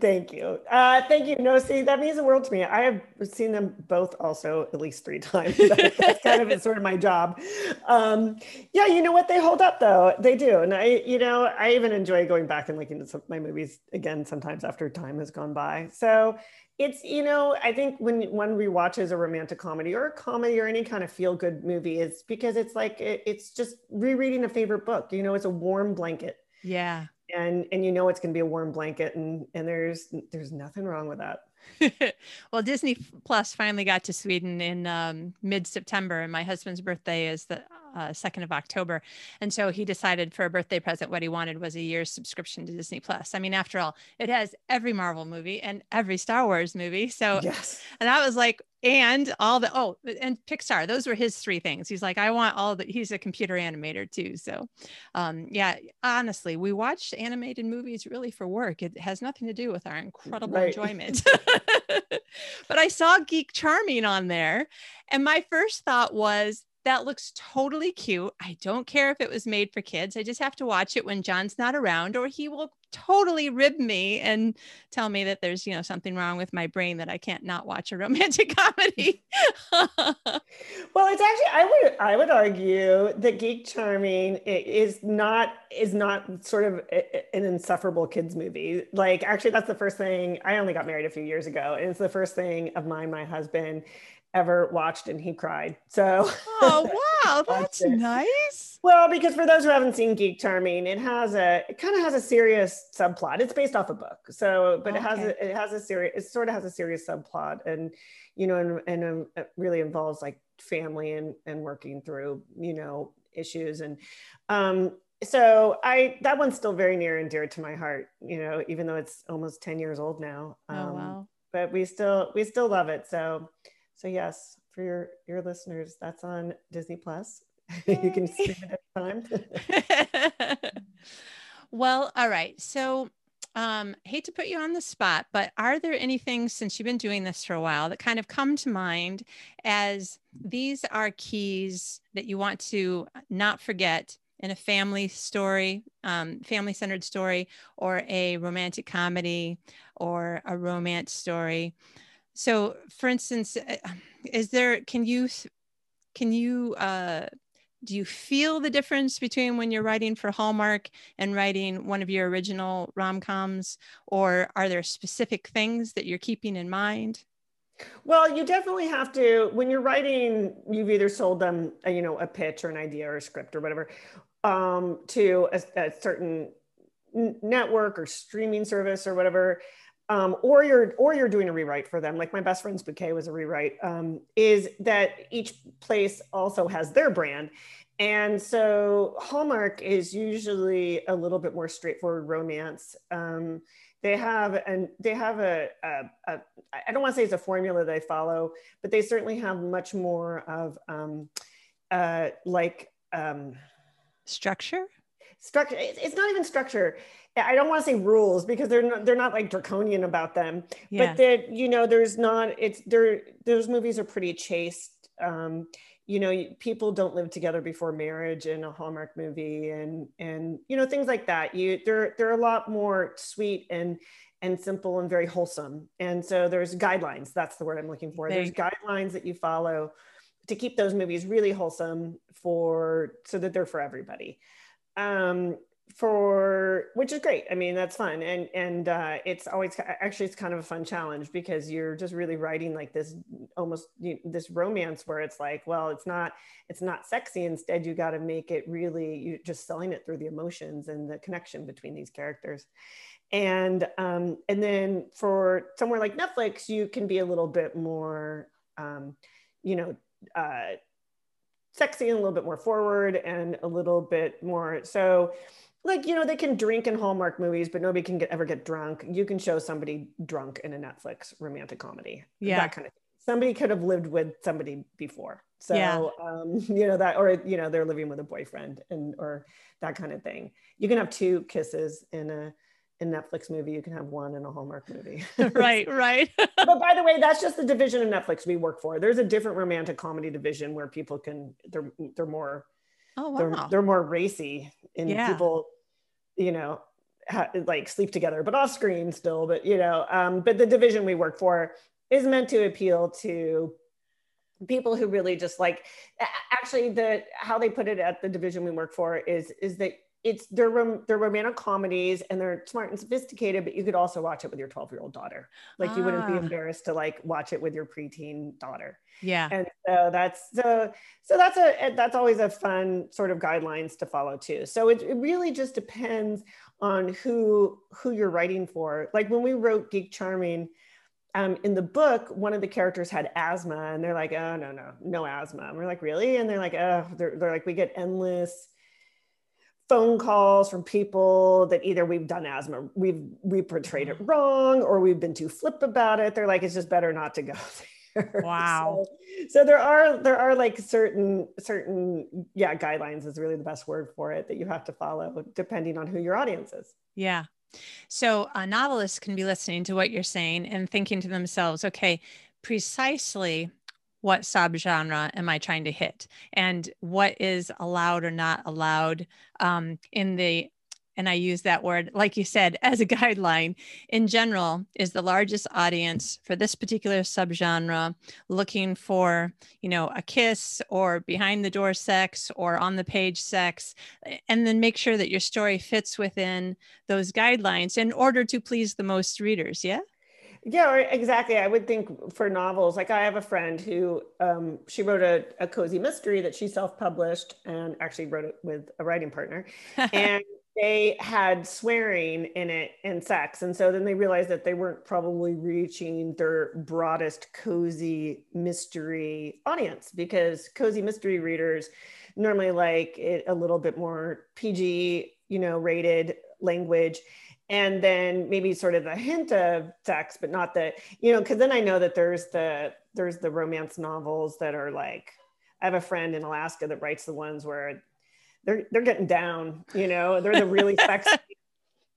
B: thank you. Uh, thank you. No, see, that means the world to me. I have seen them both also at least three times. That's kind of it's sort of my job. Um, yeah, you know what? They hold up though. They do. And I, you know, I even enjoy going back and looking at some, my movies again sometimes after time has gone by. So it's you know i think when one rewatches a romantic comedy or a comedy or any kind of feel good movie it's because it's like it, it's just rereading a favorite book you know it's a warm blanket
A: yeah
B: and and you know it's going to be a warm blanket and and there's there's nothing wrong with that.
A: Well disney plus finally got to sweden in um, mid-september and my husband's birthday is the uh, 2nd of October. And so he decided for a birthday present, what he wanted was a year's subscription to Disney Plus. I mean, after all, it has every Marvel movie and every Star Wars movie. So,
B: yes.
A: And I was like, and all the, oh, and Pixar, those were his three things. He's like, I want all the, he's a computer animator too. So, um, yeah, honestly, we watch animated movies really for work. It has nothing to do with our incredible right. enjoyment. but I saw Geek Charming on there. And my first thought was, that looks totally cute. I don't care if it was made for kids. I just have to watch it when John's not around, or he will totally rib me and tell me that there's, you know, something wrong with my brain that I can't not watch a romantic comedy.
B: well, it's actually I would I would argue that Geek Charming is not is not sort of an insufferable kids movie. Like actually that's the first thing I only got married a few years ago and it's the first thing of mine my husband ever watched and he cried. So
A: Oh wow, that's nice.
B: Well, because for those who haven't seen Geek Charming, it has a it kind of has a serious subplot. It's based off a book. So, but okay. it has a, it has a serious it sort of has a serious subplot and you know and, and um, it really involves like family and and working through, you know, issues and um so I that one's still very near and dear to my heart, you know, even though it's almost 10 years old now.
A: Oh, um, oh wow.
B: But we still we still love it. So so yes, for your your listeners, that's on Disney Plus. you can stream it
A: anytime. well, all right. So um, hate to put you on the spot, but are there any things since you've been doing this for a while that kind of come to mind as these are keys that you want to not forget in a family story, um, family centered story, or a romantic comedy or a romance story? So for instance uh, is there can you can you uh do you feel the difference between when you're writing for Hallmark and writing one of your original rom-coms or are there specific things that you're keeping in mind?
B: Well, you definitely have to when you're writing you've either sold them a, you know a pitch or an idea or a script or whatever um, to a, a certain network or streaming service or whatever um, or you're or you're doing a rewrite for them like my best friend's bouquet was a rewrite um, is that each place also has their brand. And so hallmark is usually a little bit more straightforward romance. Um, they have and they have a, a, a i don't want to say it's a formula they follow but they certainly have much more of um, uh, like um,
A: structure
B: structure. It's not even structure. I don't want to say rules because they're not, they're not like draconian about them, yeah. but that you know, there's not. It's there. Those movies are pretty chaste. Um, you know, people don't live together before marriage in a Hallmark movie, and and you know things like that. You they're they're a lot more sweet and and simple and very wholesome. And so there's guidelines. That's the word I'm looking for. There's guidelines that you follow to keep those movies really wholesome for so that they're for everybody. Um, for which is great. I mean, that's fun. And and uh, it's always actually it's kind of a fun challenge because you're just really writing like this almost you this romance where it's like, well, it's not it's not sexy. Instead, you got to make it really you just selling it through the emotions and the connection between these characters and um, and then for somewhere like netflix you can be a little bit more um, you know uh, sexy and a little bit more forward and a little bit more. So like you know they can drink in hallmark movies but nobody can get ever get drunk. You can show somebody drunk in a netflix romantic comedy. Yeah. That kind of thing. Somebody could have lived with somebody before. So yeah. um, you know that or you know they're living with a boyfriend and or that kind of thing. You can have two kisses in a a Netflix movie, you can have one in a Hallmark movie.
A: right, right.
B: but by the way, that's just the division of Netflix we work for. There's a different romantic comedy division where people can they're they're more oh wow. they're, they're more racy and yeah. people, you know, ha- like sleep together, but off screen still. But you know, um, but the division we work for is meant to appeal to people who really just like actually the how they put it at the division we work for is is that it's they're rom- they're romantic comedies and they're smart and sophisticated, but you could also watch it with your 12 year old daughter. Like ah. you wouldn't be ah. embarrassed to like watch it with your preteen daughter.
A: Yeah.
B: And so that's so so that's a that's always a fun sort of guidelines to follow too. So it, it really just depends on who who you're writing for. Like when we wrote Geek Charming, um, in the book, one of the characters had asthma, and they're like, "Oh no, no, no asthma." And we're like, "Really?" And they're like, "Oh, they're, they're like, we get endless phone calls from people that either we've done asthma, we've we portrayed it mm-hmm. wrong, or we've been too flip about it. They're like, it's just better not to go
A: there. Wow.
B: so, so there are there are like certain certain yeah guidelines is really the best word for it that you have to follow depending on who your audience is.
A: Yeah. So a novelist can be listening to what you're saying and thinking to themselves, okay, precisely what subgenre am I trying to hit and what is allowed or not allowed um, in the and I use that word, like you said, as a guideline in general, is the largest audience for this particular subgenre looking for, you know, a kiss or behind the door sex or on the page sex, and then make sure that your story fits within those guidelines in order to please the most readers. Yeah.
B: Yeah, exactly. I would think for novels, like I have a friend who um, she wrote a, a cozy mystery that she self-published and actually wrote it with a writing partner, and they had swearing in it and sex, and so then they realized that they weren't probably reaching their broadest cozy mystery audience because cozy mystery readers normally like it a little bit more PG, you know, rated language and then maybe sort of a hint of sex but not the you know because then i know that there's the there's the romance novels that are like i have a friend in alaska that writes the ones where they're they're getting down you know they're the really sexy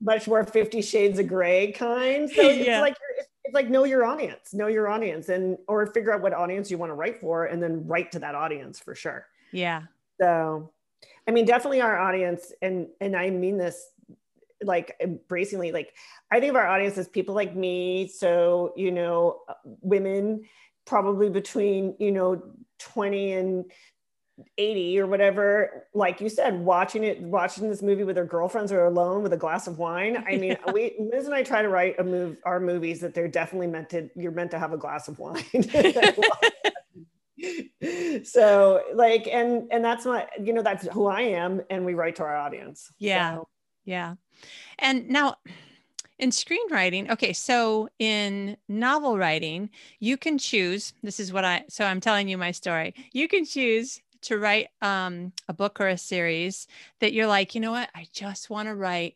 B: much more 50 shades of gray kind. So it's yeah. like it's, it's like know your audience know your audience and or figure out what audience you want to write for and then write to that audience for sure.
A: Yeah.
B: So i mean definitely our audience and and i mean this like embracingly like i think of our audience as people like me. So you know women probably between you know 20 and 80 or whatever like you said watching it watching this movie with their girlfriends or alone with a glass of wine. I mean we liz and i try to write a move our movies that they're definitely meant to you're meant to have a glass of wine. So like and and that's my you know that's who i am and we write to our audience.
A: Yeah.
B: So.
A: Yeah and now in screenwriting, okay, so in novel writing, you can choose. This is what I, so I'm telling you my story. You can choose to write um, a book or a series that you're like, you know what, I just want to write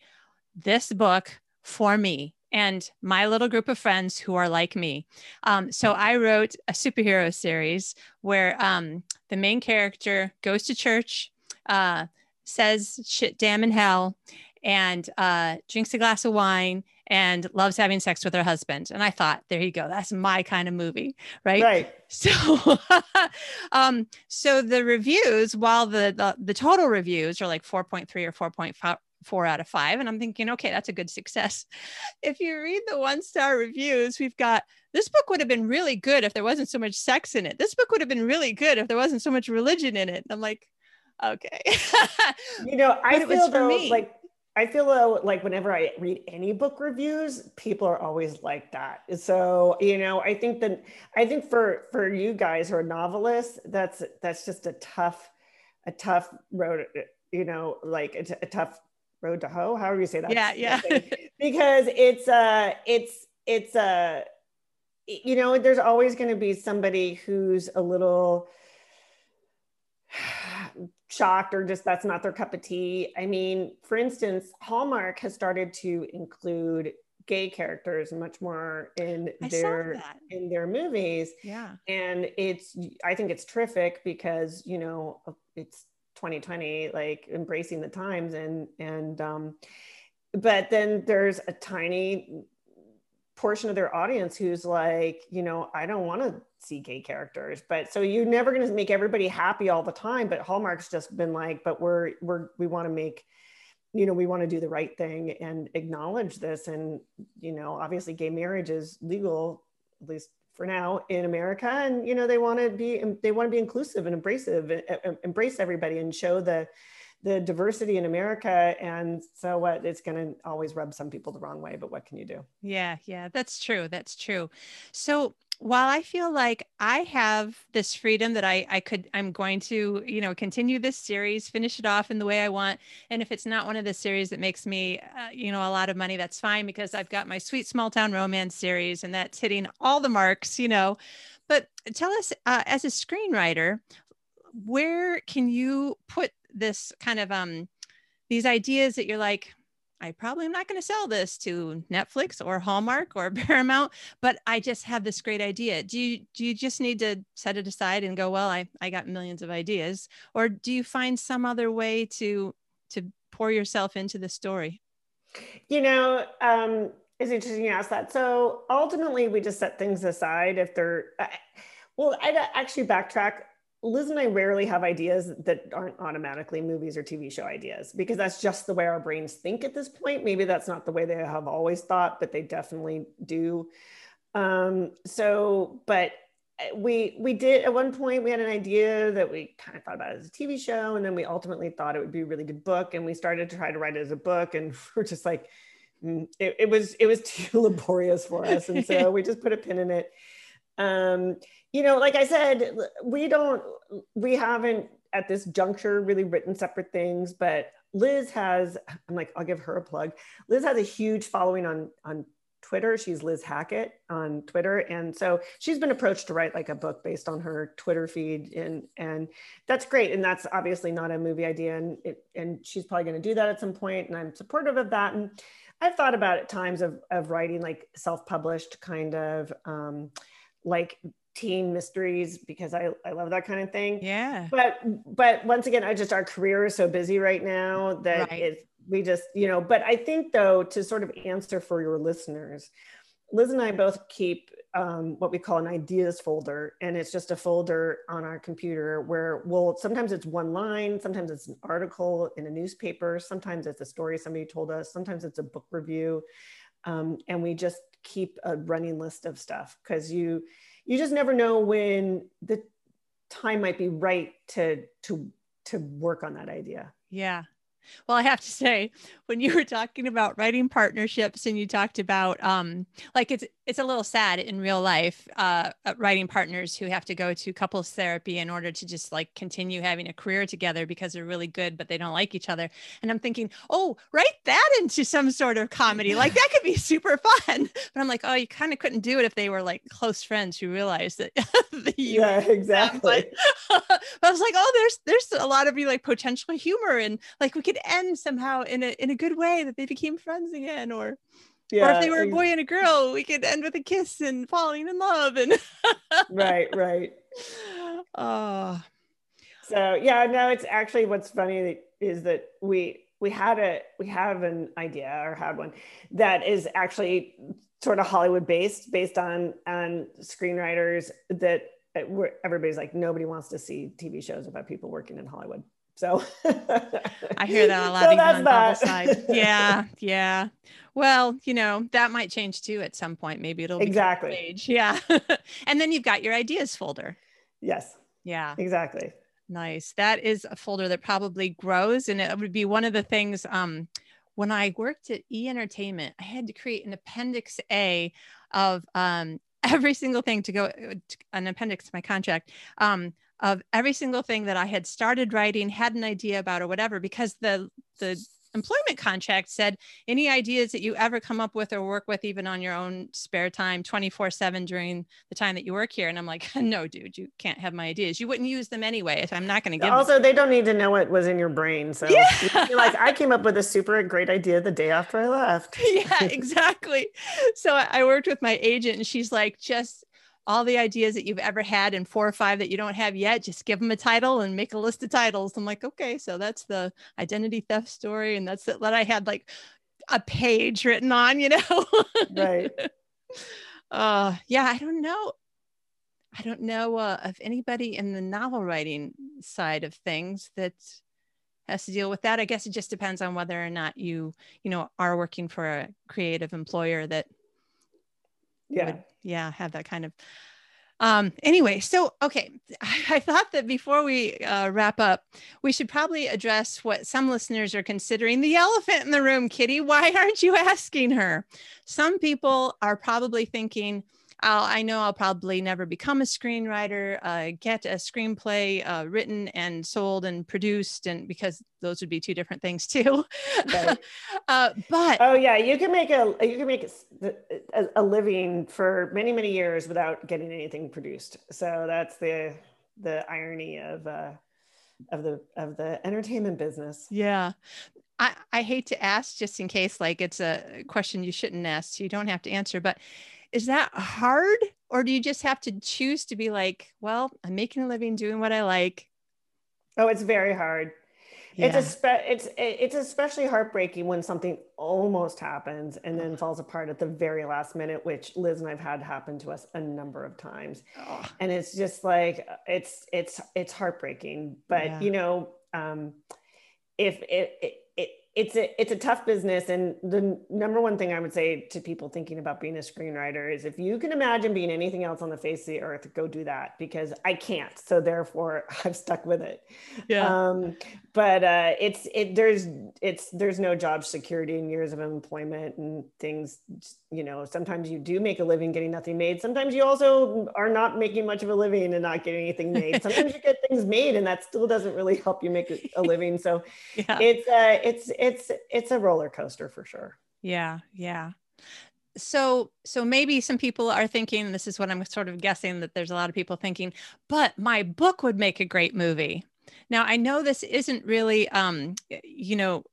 A: this book for me and my little group of friends who are like me. Um, so I wrote a superhero series where um, the main character goes to church. Uh, says shit damn in hell and uh, drinks a glass of wine and loves having sex with her husband. And I thought, there you go. That's my kind of movie. Right.
B: Right.
A: So, um, so the reviews, while the, the, the total reviews are like 4.3 or 4.5, four out of five. And I'm thinking, okay, that's a good success. If you read the one star reviews, we've got this book would have been really good if there wasn't so much sex in it. This book would have been really good if there wasn't so much religion in it. I'm like, okay.
B: you know, I feel though, like I feel though, like whenever I read any book reviews, people are always like that. So, you know, I think that I think for for you guys who are novelists, that's that's just a tough, a tough road, you know, like a, a tough road to hoe. However you say that.
A: Yeah, yeah.
B: because it's uh it's it's uh you know, there's always going to be somebody who's a little shocked or just that's not their cup of tea. I mean, for instance, Hallmark has started to include gay characters much more in
A: I
B: their in their movies.
A: Yeah.
B: And it's I think it's terrific because, you know, it's 2020 like embracing the times and and um but then there's a tiny portion of their audience who's like, you know, I don't want to see gay characters. But so you're never going to make everybody happy all the time. But Hallmark's just been like, but we're we're we want to make, you know, we want to do the right thing and acknowledge this. And you know, obviously, gay marriage is legal, at least for now in America. And you know, they want to be they want to be inclusive and abrasive, embrace everybody, and show the the diversity in America. And so what it's going to always rub some people the wrong way, but what can you do?
A: Yeah, yeah, that's true. That's true. So while I feel like I have this freedom that I, I could, I'm going to, you know, continue this series, finish it off in the way I want. And if it's not one of the series that makes me, uh, you know, a lot of money, that's fine because I've got my sweet small town romance series and that's hitting all the marks, you know. But tell us, uh, as a screenwriter, where can you put this kind of um these ideas that you're like I probably am not going to sell this to Netflix or Hallmark or Paramount, but I just have this great idea. Do you do you just need to set it aside and go, well, I, I got millions of ideas? Or do you find some other way to to pour yourself into the story?
B: You know, um, it's interesting you ask that. So ultimately we just set things aside if they're well, I actually backtrack Liz and I rarely have ideas that aren't automatically movies or TV show ideas because that's just the way our brains think at this point. Maybe that's not the way they have always thought, but they definitely do. Um, so, but uh, we we did at one point we had an idea that we kind of thought about as a TV show, and then we ultimately thought it would be a really good book, and we started to try to write it as a book, and we're just like, mm, it, it was it was too laborious for us, and so we just put a pin in it. Um, you know, like I said, we don't, we haven't at this juncture really written separate things, but Liz has, I'm like, I'll give her a plug. Liz has a huge following on, on Twitter. She's Liz Hackett on Twitter. And so she's been approached to write like a book based on her Twitter feed. And, and that's great. And that's obviously not a movie idea. And, it, and she's probably going to do that at some point, And I'm supportive of that. And I've thought about at times of, of writing like self-published kind of um, like teen mysteries because I, I love that kind of thing.
A: Yeah.
B: But but once again, I just our career is so busy right now that right. it's we just, you know, but I think though, to sort of answer for your listeners, Liz and I both keep um, what we call an ideas folder, and it's just a folder on our computer where we'll sometimes it's one line, sometimes it's an article in a newspaper, sometimes it's a story somebody told us, sometimes it's a book review, um, and we just keep a running list of stuff because you you just never know when the time might be right to to to work on that idea.
A: Yeah. Well, I have to say, when you were talking about writing partnerships and you talked about um, like it's it's a little sad in real life, uh, uh, writing partners who have to go to couples therapy in order to just like continue having a career together because they're really good, but they don't like each other. And I'm thinking, oh, write that into some sort of comedy. Like that could be super fun. But I'm like, oh, you kind of couldn't do it if they were like close friends who realized that.
B: yeah, exactly.
A: But, but I was like, oh, there's there's a lot of you like potential humor and like we could end somehow in a in a good way that they became friends again or yeah, or if they were a boy and a girl we could end with a kiss and falling in love and
B: right right
A: oh
B: so yeah no it's actually what's funny is that we we had a we have an idea or had one that is actually sort of Hollywood based, based on on screenwriters that uh, where everybody's like nobody wants to see TV shows about people working in Hollywood. So
A: I hear that a lot so even on side. Yeah, yeah. Well, you know, that might change too at some point. Maybe it'll
B: exactly
A: page. Yeah. and then you've got your ideas folder.
B: Yes.
A: Yeah.
B: Exactly.
A: Nice. That is a folder that probably grows. And it would be one of the things um when I worked at E Entertainment, I had to create an appendix A of um every single thing to go an appendix to my contract um, of every single thing that I had started writing, had an idea about, or whatever, because the the employment contract said any ideas that you ever come up with or work with even on your own spare time 24 7 during the time that you work here and i'm like no dude you can't have my ideas you wouldn't use them anyway so i'm not going to give
B: also them. they don't need to know what was in your brain so yeah. like i came up with a super great idea the day after i left
A: yeah exactly so i worked with my agent and she's like just all the ideas that you've ever had and four or five that you don't have yet, just give them a title and make a list of titles. I'm like, okay, so that's the identity theft story. And that's that I had like a page written on, you know?
B: right.
A: Uh, yeah, I don't know. I don't know uh, of anybody in the novel writing side of things that has to deal with that. I guess it just depends on whether or not you, you know, are working for a creative employer that
B: yeah. would,
A: yeah have that kind of um anyway so okay I, I thought that before we uh, wrap up we should probably address what some listeners are considering the elephant in the room kitty. Why aren't you asking her? Some people are probably thinking I'll, I know I'll probably never become a screenwriter, uh, get a screenplay uh, written and sold and produced, and because those would be two different things too. Right. uh, but
B: oh yeah, you can make a you can make a, a living for many many years without getting anything produced. So that's the the irony of uh, of the of the entertainment business.
A: Yeah. I, I hate to ask just in case like it's a question you shouldn't ask so you don't have to answer but is that hard or do you just have to choose to be like well i'm making a living doing what i like
B: oh it's very hard yeah. it's a spe- it's it's especially heartbreaking when something almost happens and then falls apart at the very last minute which liz and i've had happen to us a number of times oh. and it's just like it's it's it's heartbreaking but yeah. you know um if it, it it's a it's a tough business. And the number one thing i would say to people thinking about being a screenwriter is if you can imagine being anything else on the face of the earth go do that because i can't. So therefore i've stuck with it.
A: Yeah.
B: Um, but uh, it's it there's it's there's no job security in years of employment and things you know sometimes you do make a living getting nothing made. Sometimes you also are not making much of a living and not getting anything made. Sometimes you get things made and that still doesn't really help you make a living. So yeah. it's uh it's it's it's a roller coaster for sure
A: yeah yeah so so maybe some people are thinking this is what i'm sort of guessing that there's a lot of people thinking but my book would make a great movie now I know this isn't really, um, you know,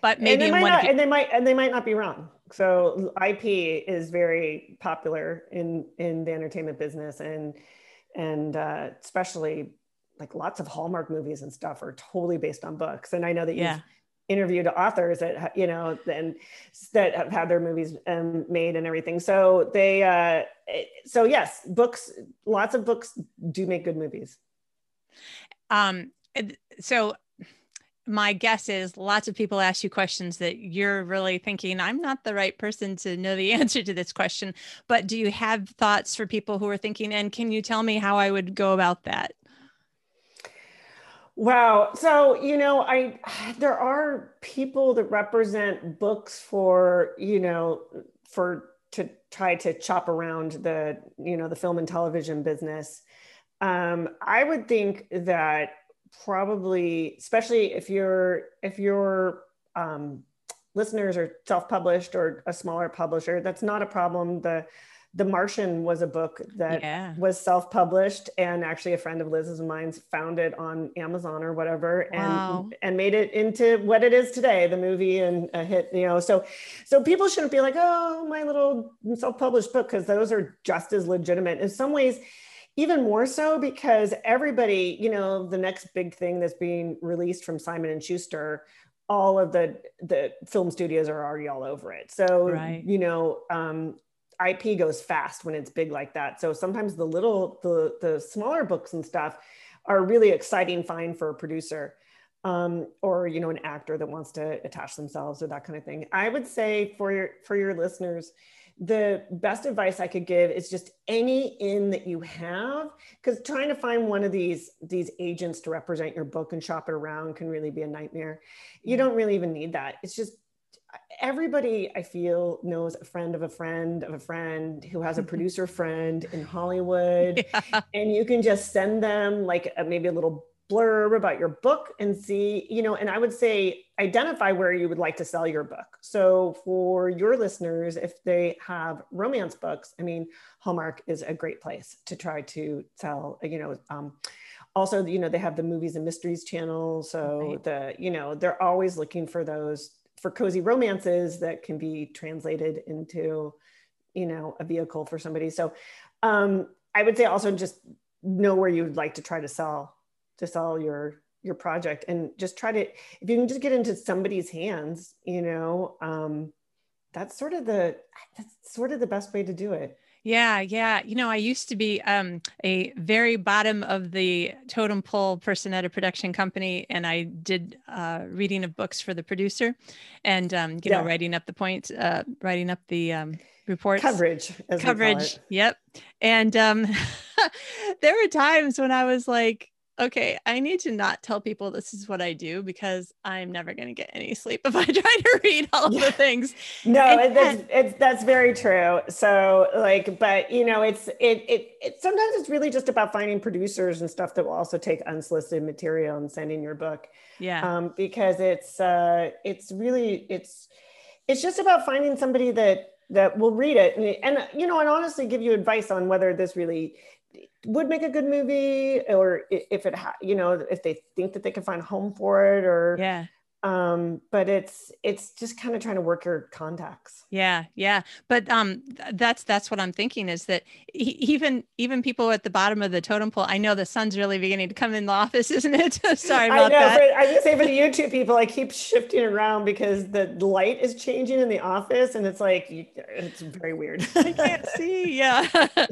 A: but maybe
B: and they, might not, and they might and they might not be wrong. So IP is very popular in in the entertainment business, and and uh, especially like lots of Hallmark movies and stuff are totally based on books. And I know that you've yeah. Interviewed authors that you know and that have had their movies um, made and everything. So they uh, so yes, books. Lots of books do make good movies.
A: Um, so my guess is lots of people ask you questions that you're really thinking i'm not the right person to know the answer to this question but do you have thoughts for people who are thinking and can you tell me how i would go about that
B: wow. So you know i there are people that represent books for you know for to try to chop around the you know the film and television business. Um, i would think that probably especially if you're if your um, listeners are self-published or a smaller publisher that's not a problem. The the martian was a book that yeah. was self-published and actually a friend of liz's and mine's found it on amazon or whatever wow. and and made it into what it is today the movie and a hit you know so so people shouldn't be like oh my little self-published book because those are just as legitimate in some ways even more so because everybody, you know, the next big thing that's being released from Simon and Schuster, all of the the film studios are already all over it. So right. you know, um, IP goes fast when it's big like that. So sometimes the little the the smaller books and stuff are really exciting find for a producer um, or you know an actor that wants to attach themselves or that kind of thing. I would say for your for your listeners, the best advice I could give is just any in that you have, because trying to find one of these these agents to represent your book and shop it around can really be a nightmare. You don't really even need that. It's just everybody I feel knows a friend of a friend of a friend who has a producer friend in Hollywood, yeah. and you can just send them like a, maybe a little blurb about your book and see, you know, and I would say identify where you would like to sell your book. So for your listeners, if they have romance books, I mean, Hallmark is a great place to try to sell, you know, um, also, you know, they have the movies and mysteries channel. So right. the, you know, they're always looking for those for cozy romances that can be translated into, you know, a vehicle for somebody. So um, I would say also just know where you would like to try to sell to sell your your project and just try to if you can just get into somebody's hands you know um that's sort of the that's sort of the best way to do it
A: yeah, yeah. You know, I used to be um, a very bottom of the totem pole person at a production company, and I did uh, reading of books for the producer, and um, you yeah. know, writing up the points, uh, writing up the um, reports,
B: coverage,
A: coverage. Yep. And um, there were times when I was like, okay, I need to not tell people this is what I do because I'm never going to get any sleep if I try to read all yeah. the things.
B: No, and, that's, it's, that's very true. So like, but you know, it's, it, it, it, sometimes it's really just about finding producers and stuff that will also take unsolicited material and send in your book.
A: Yeah.
B: Um, because it's, uh, it's really, it's, it's just about finding somebody that, that will read it and, and you know and honestly give you advice on whether this really would make a good movie or if it ha- you know if they think that they can find a home for it or
A: yeah
B: um but it's it's just kind of trying to work your contacts.
A: Yeah yeah. But um that's that's what i'm thinking is that he, even even people at the bottom of the totem pole i know the sun's really beginning to come in the office isn't it? Sorry about
B: I know,
A: that.
B: i just say for the youtube people i keep shifting around because the light is changing in the office and it's like it's very weird.
A: I can't see yeah.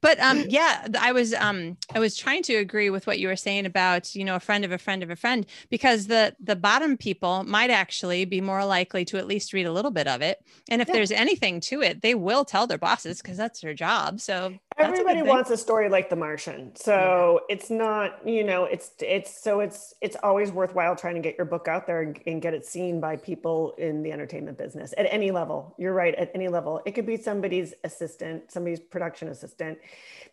A: But um yeah i was um i was trying to agree with what you were saying about you know a friend of a friend of a friend because the the bottom people people might actually be more likely to at least read a little bit of it. And if yeah. there's anything to it, they will tell their bosses because that's their job. So
B: everybody wants a story like The Martian. So yeah. it's not, you know, it's it's so it's it's always worthwhile trying to get your book out there and, and get it seen by people in the entertainment business at any level. You're right, at any level. It could be somebody's assistant, somebody's production assistant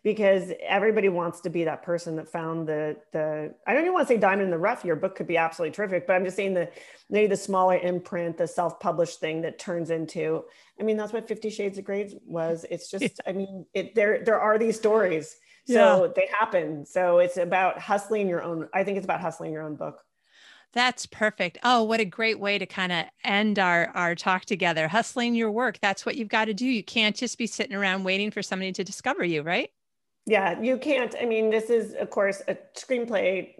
B: because everybody wants to be that person that found the the I don't even want to say diamond in the rough. Your book could be absolutely terrific, but I'm just saying the maybe the smaller imprint, the self-published thing that turns into. I mean, that's what Fifty Shades of Grey was. It's just, I mean, it there there are these stories, so yeah. they happen. So it's about hustling your own. I think it's about hustling your own book.
A: That's perfect. Oh, what a great way to kind of end our our talk together. Hustling your work. That's what you've got to do. You can't just be sitting around waiting for somebody to discover you, right?
B: Yeah you can't i mean this is of course a screenplay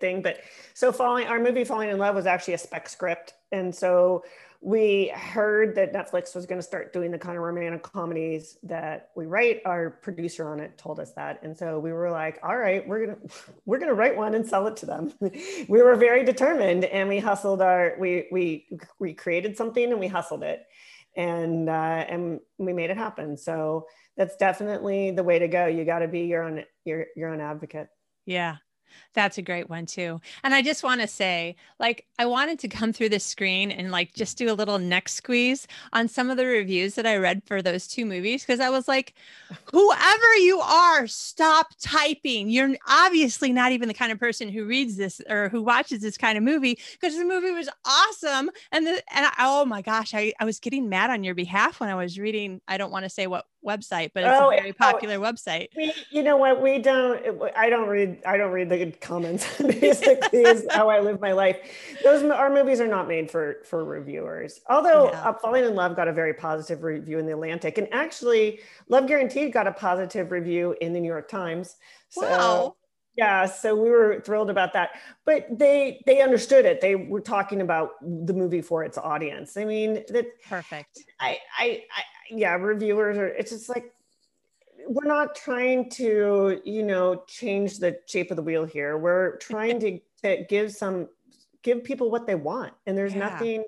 B: thing but so falling our movie Falling Inn Love was actually a spec script. And so we heard that netflix was going to start doing the kind of romantic comedies that we write. Our producer on it told us that. And so we were like all right we're gonna we're gonna write one and sell it to them. We were very determined and we hustled our we we we created something and we hustled it and uh, and we made it happen so that's definitely the way to go. You got to be your own your your own advocate.
A: Yeah. That's a great one too. And I just want to say, like, I wanted to come through the screen and like just do a little neck squeeze on some of the reviews that I read for those two movies because I was like, whoever you are, stop typing. You're obviously not even the kind of person who reads this or who watches this kind of movie because the movie was awesome. And the and I, oh my gosh, I, I was getting mad on your behalf when I was reading. I don't want to say what website, but it's oh, a very popular oh, website.
B: We, you know what? We don't. I don't read. I don't read the comments. Basically, is how I live my life. Those our movies are not made for for reviewers. Although yeah. uh, Falling Inn Love got a very positive review in the Atlantic, and actually, Love Guaranteed got a positive review in the New York Times. So, wow. Yeah, so we were thrilled about that. But they they understood it. They were talking about the movie for its audience. I mean, that
A: perfect.
B: I I, I yeah, reviewers are it's just like we're not trying to, you know, change the shape of the wheel here. We're trying to, to give some give people what they want. And there's yeah. nothing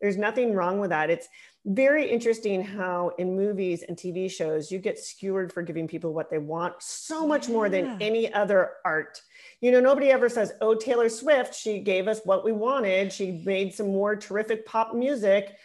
B: there's nothing wrong with that. It's very interesting how in movies and TV shows you get skewered for giving people what they want so much more than any other art. You know, nobody ever says, "Oh, Taylor Swift, she gave us what we wanted. She made some more terrific pop music."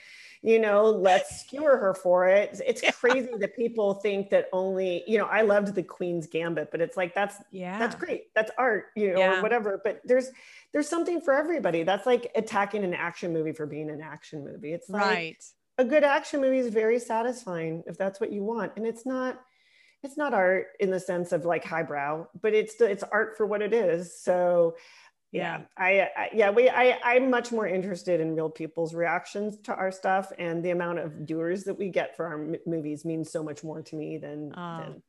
B: You know, let's skewer her for it. It's crazy that people think that only, you know, I loved the Queen's Gambit, but it's like that's yeah, that's great. That's art, you know, yeah. or whatever. But there's there's something for everybody. That's like attacking an action movie for being an action movie. It's like right a good action movie is very satisfying if that's what you want and it's not it's not art in the sense of like highbrow but it's it's art for what it is so yeah, I, I, yeah we I I'm much more interested in real people's reactions to our stuff and the amount of viewers that we get for our m- movies means so much more to me than, uh, than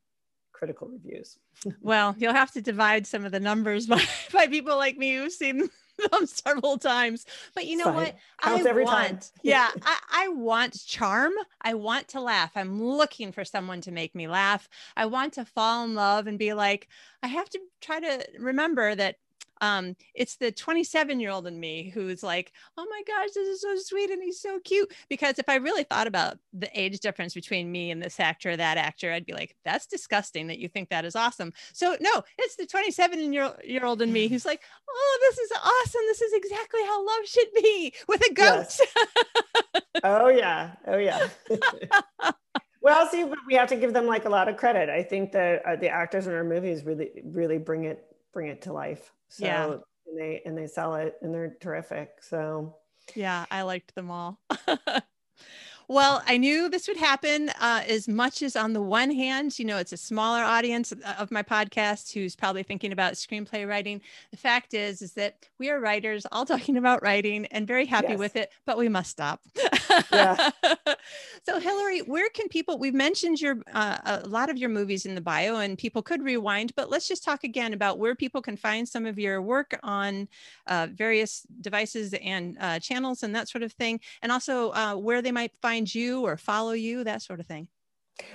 B: critical reviews.
A: well, you'll have to divide some of the numbers by, by people like me who've seen them several times. But you know Fine. what?
B: Counts I
A: want, yeah, I, I want charm. I want to laugh. I'm looking for someone to make me laugh. I want to fall in love and be like, I have to try to remember that um, it's the 27 year old in me who's like, oh my gosh, this is so sweet and he's so cute. Because if I really thought about the age difference between me and this actor, that actor, I'd be like, that's disgusting that you think that is awesome. So no, it's the 27 year, old in me who's like, oh, this is awesome. This is exactly how love should be with a goat. Yes.
B: oh yeah. Oh yeah. well, see, but we have to give them like a lot of credit. I think that uh, the actors in our movies really, really bring it, bring it to life. So yeah. and they and they sell it and they're terrific. So
A: yeah, I liked them all. Well, I knew this would happen uh, as much as on the one hand, you know, it's a smaller audience of my podcast who's probably thinking about screenplay writing. The fact is, is that we are writers all talking about writing and very happy yes. with it, but we must stop. Yeah. so Hilary, where can people, we've mentioned your, uh, a lot of your movies in the bio and people could rewind, but let's just talk again about where people can find some of your work on uh, various devices and uh, channels and that sort of thing. And also uh, where they might find find you or follow you, that sort of thing?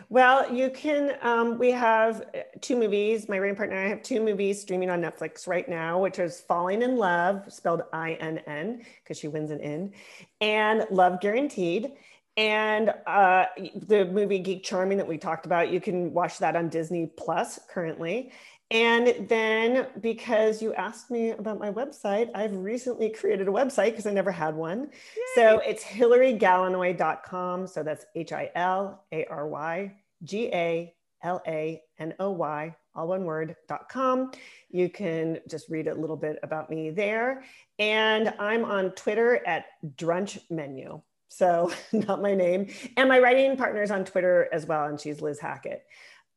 B: Well, you can. Um, we have uh, two movies. My writing partner and I have two movies streaming on Netflix right now, which is Falling Inn Love, spelled I N N, because she wins an N, and Love Guaranteed. And uh, the movie Geek Charming that we talked about, you can watch that on Disney Plus currently. And then because you asked me about my website, I've recently created a website because I never had one. Yay. So it's hilarygalanoy.com. So that's H I L A R Y G A L A N O Y, all one word.com. You can just read a little bit about me there. And I'm on Twitter at Drunch Menu. So not my name. And my writing partner is on Twitter as well. And she's Liz Hackett.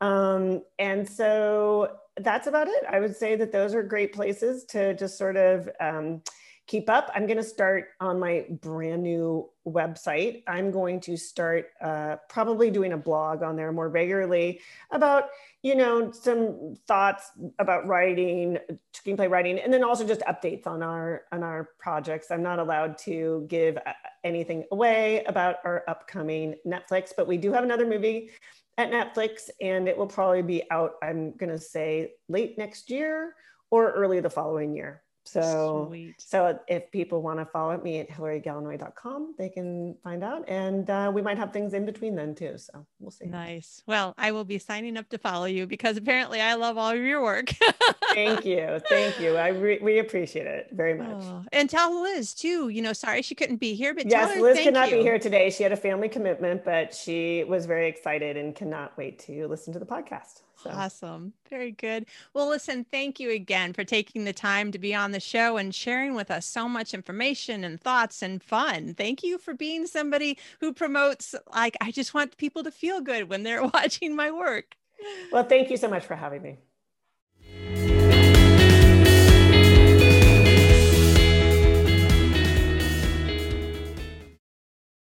B: Um, and so that's about it. I would say that those are great places to just sort of um, keep up. I'm going to start on my brand new website. I'm going to start uh, probably doing a blog on there more regularly about, you know, some thoughts about writing, screenplay writing, and then also just updates on our on our projects. I'm not allowed to give uh, anything away about our upcoming Netflix, but we do have another movie at Netflix, and it will probably be out, I'm going to say late next year or early the following year. So, Sweet. so if people want to follow me at hilarygalanoy.com, they can find out. And uh, we might have things in between then too. So we'll see.
A: Nice. Well, I will be signing up to follow you because apparently I love all of your work.
B: Thank you. Thank you. I re- we appreciate it very much. Oh,
A: and tell Liz too, you know, sorry she couldn't be here, but
B: yes, Liz could not you. be here today. She had a family commitment, but she was very excited and cannot wait to listen to the podcast. So.
A: Awesome. Very good. Well, listen, thank you again for taking the time to be on the show and sharing with us so much information and thoughts and fun. Thank you for being somebody who promotes, like, I just want people to feel good when they're watching my work.
B: Well, thank you so much for having me.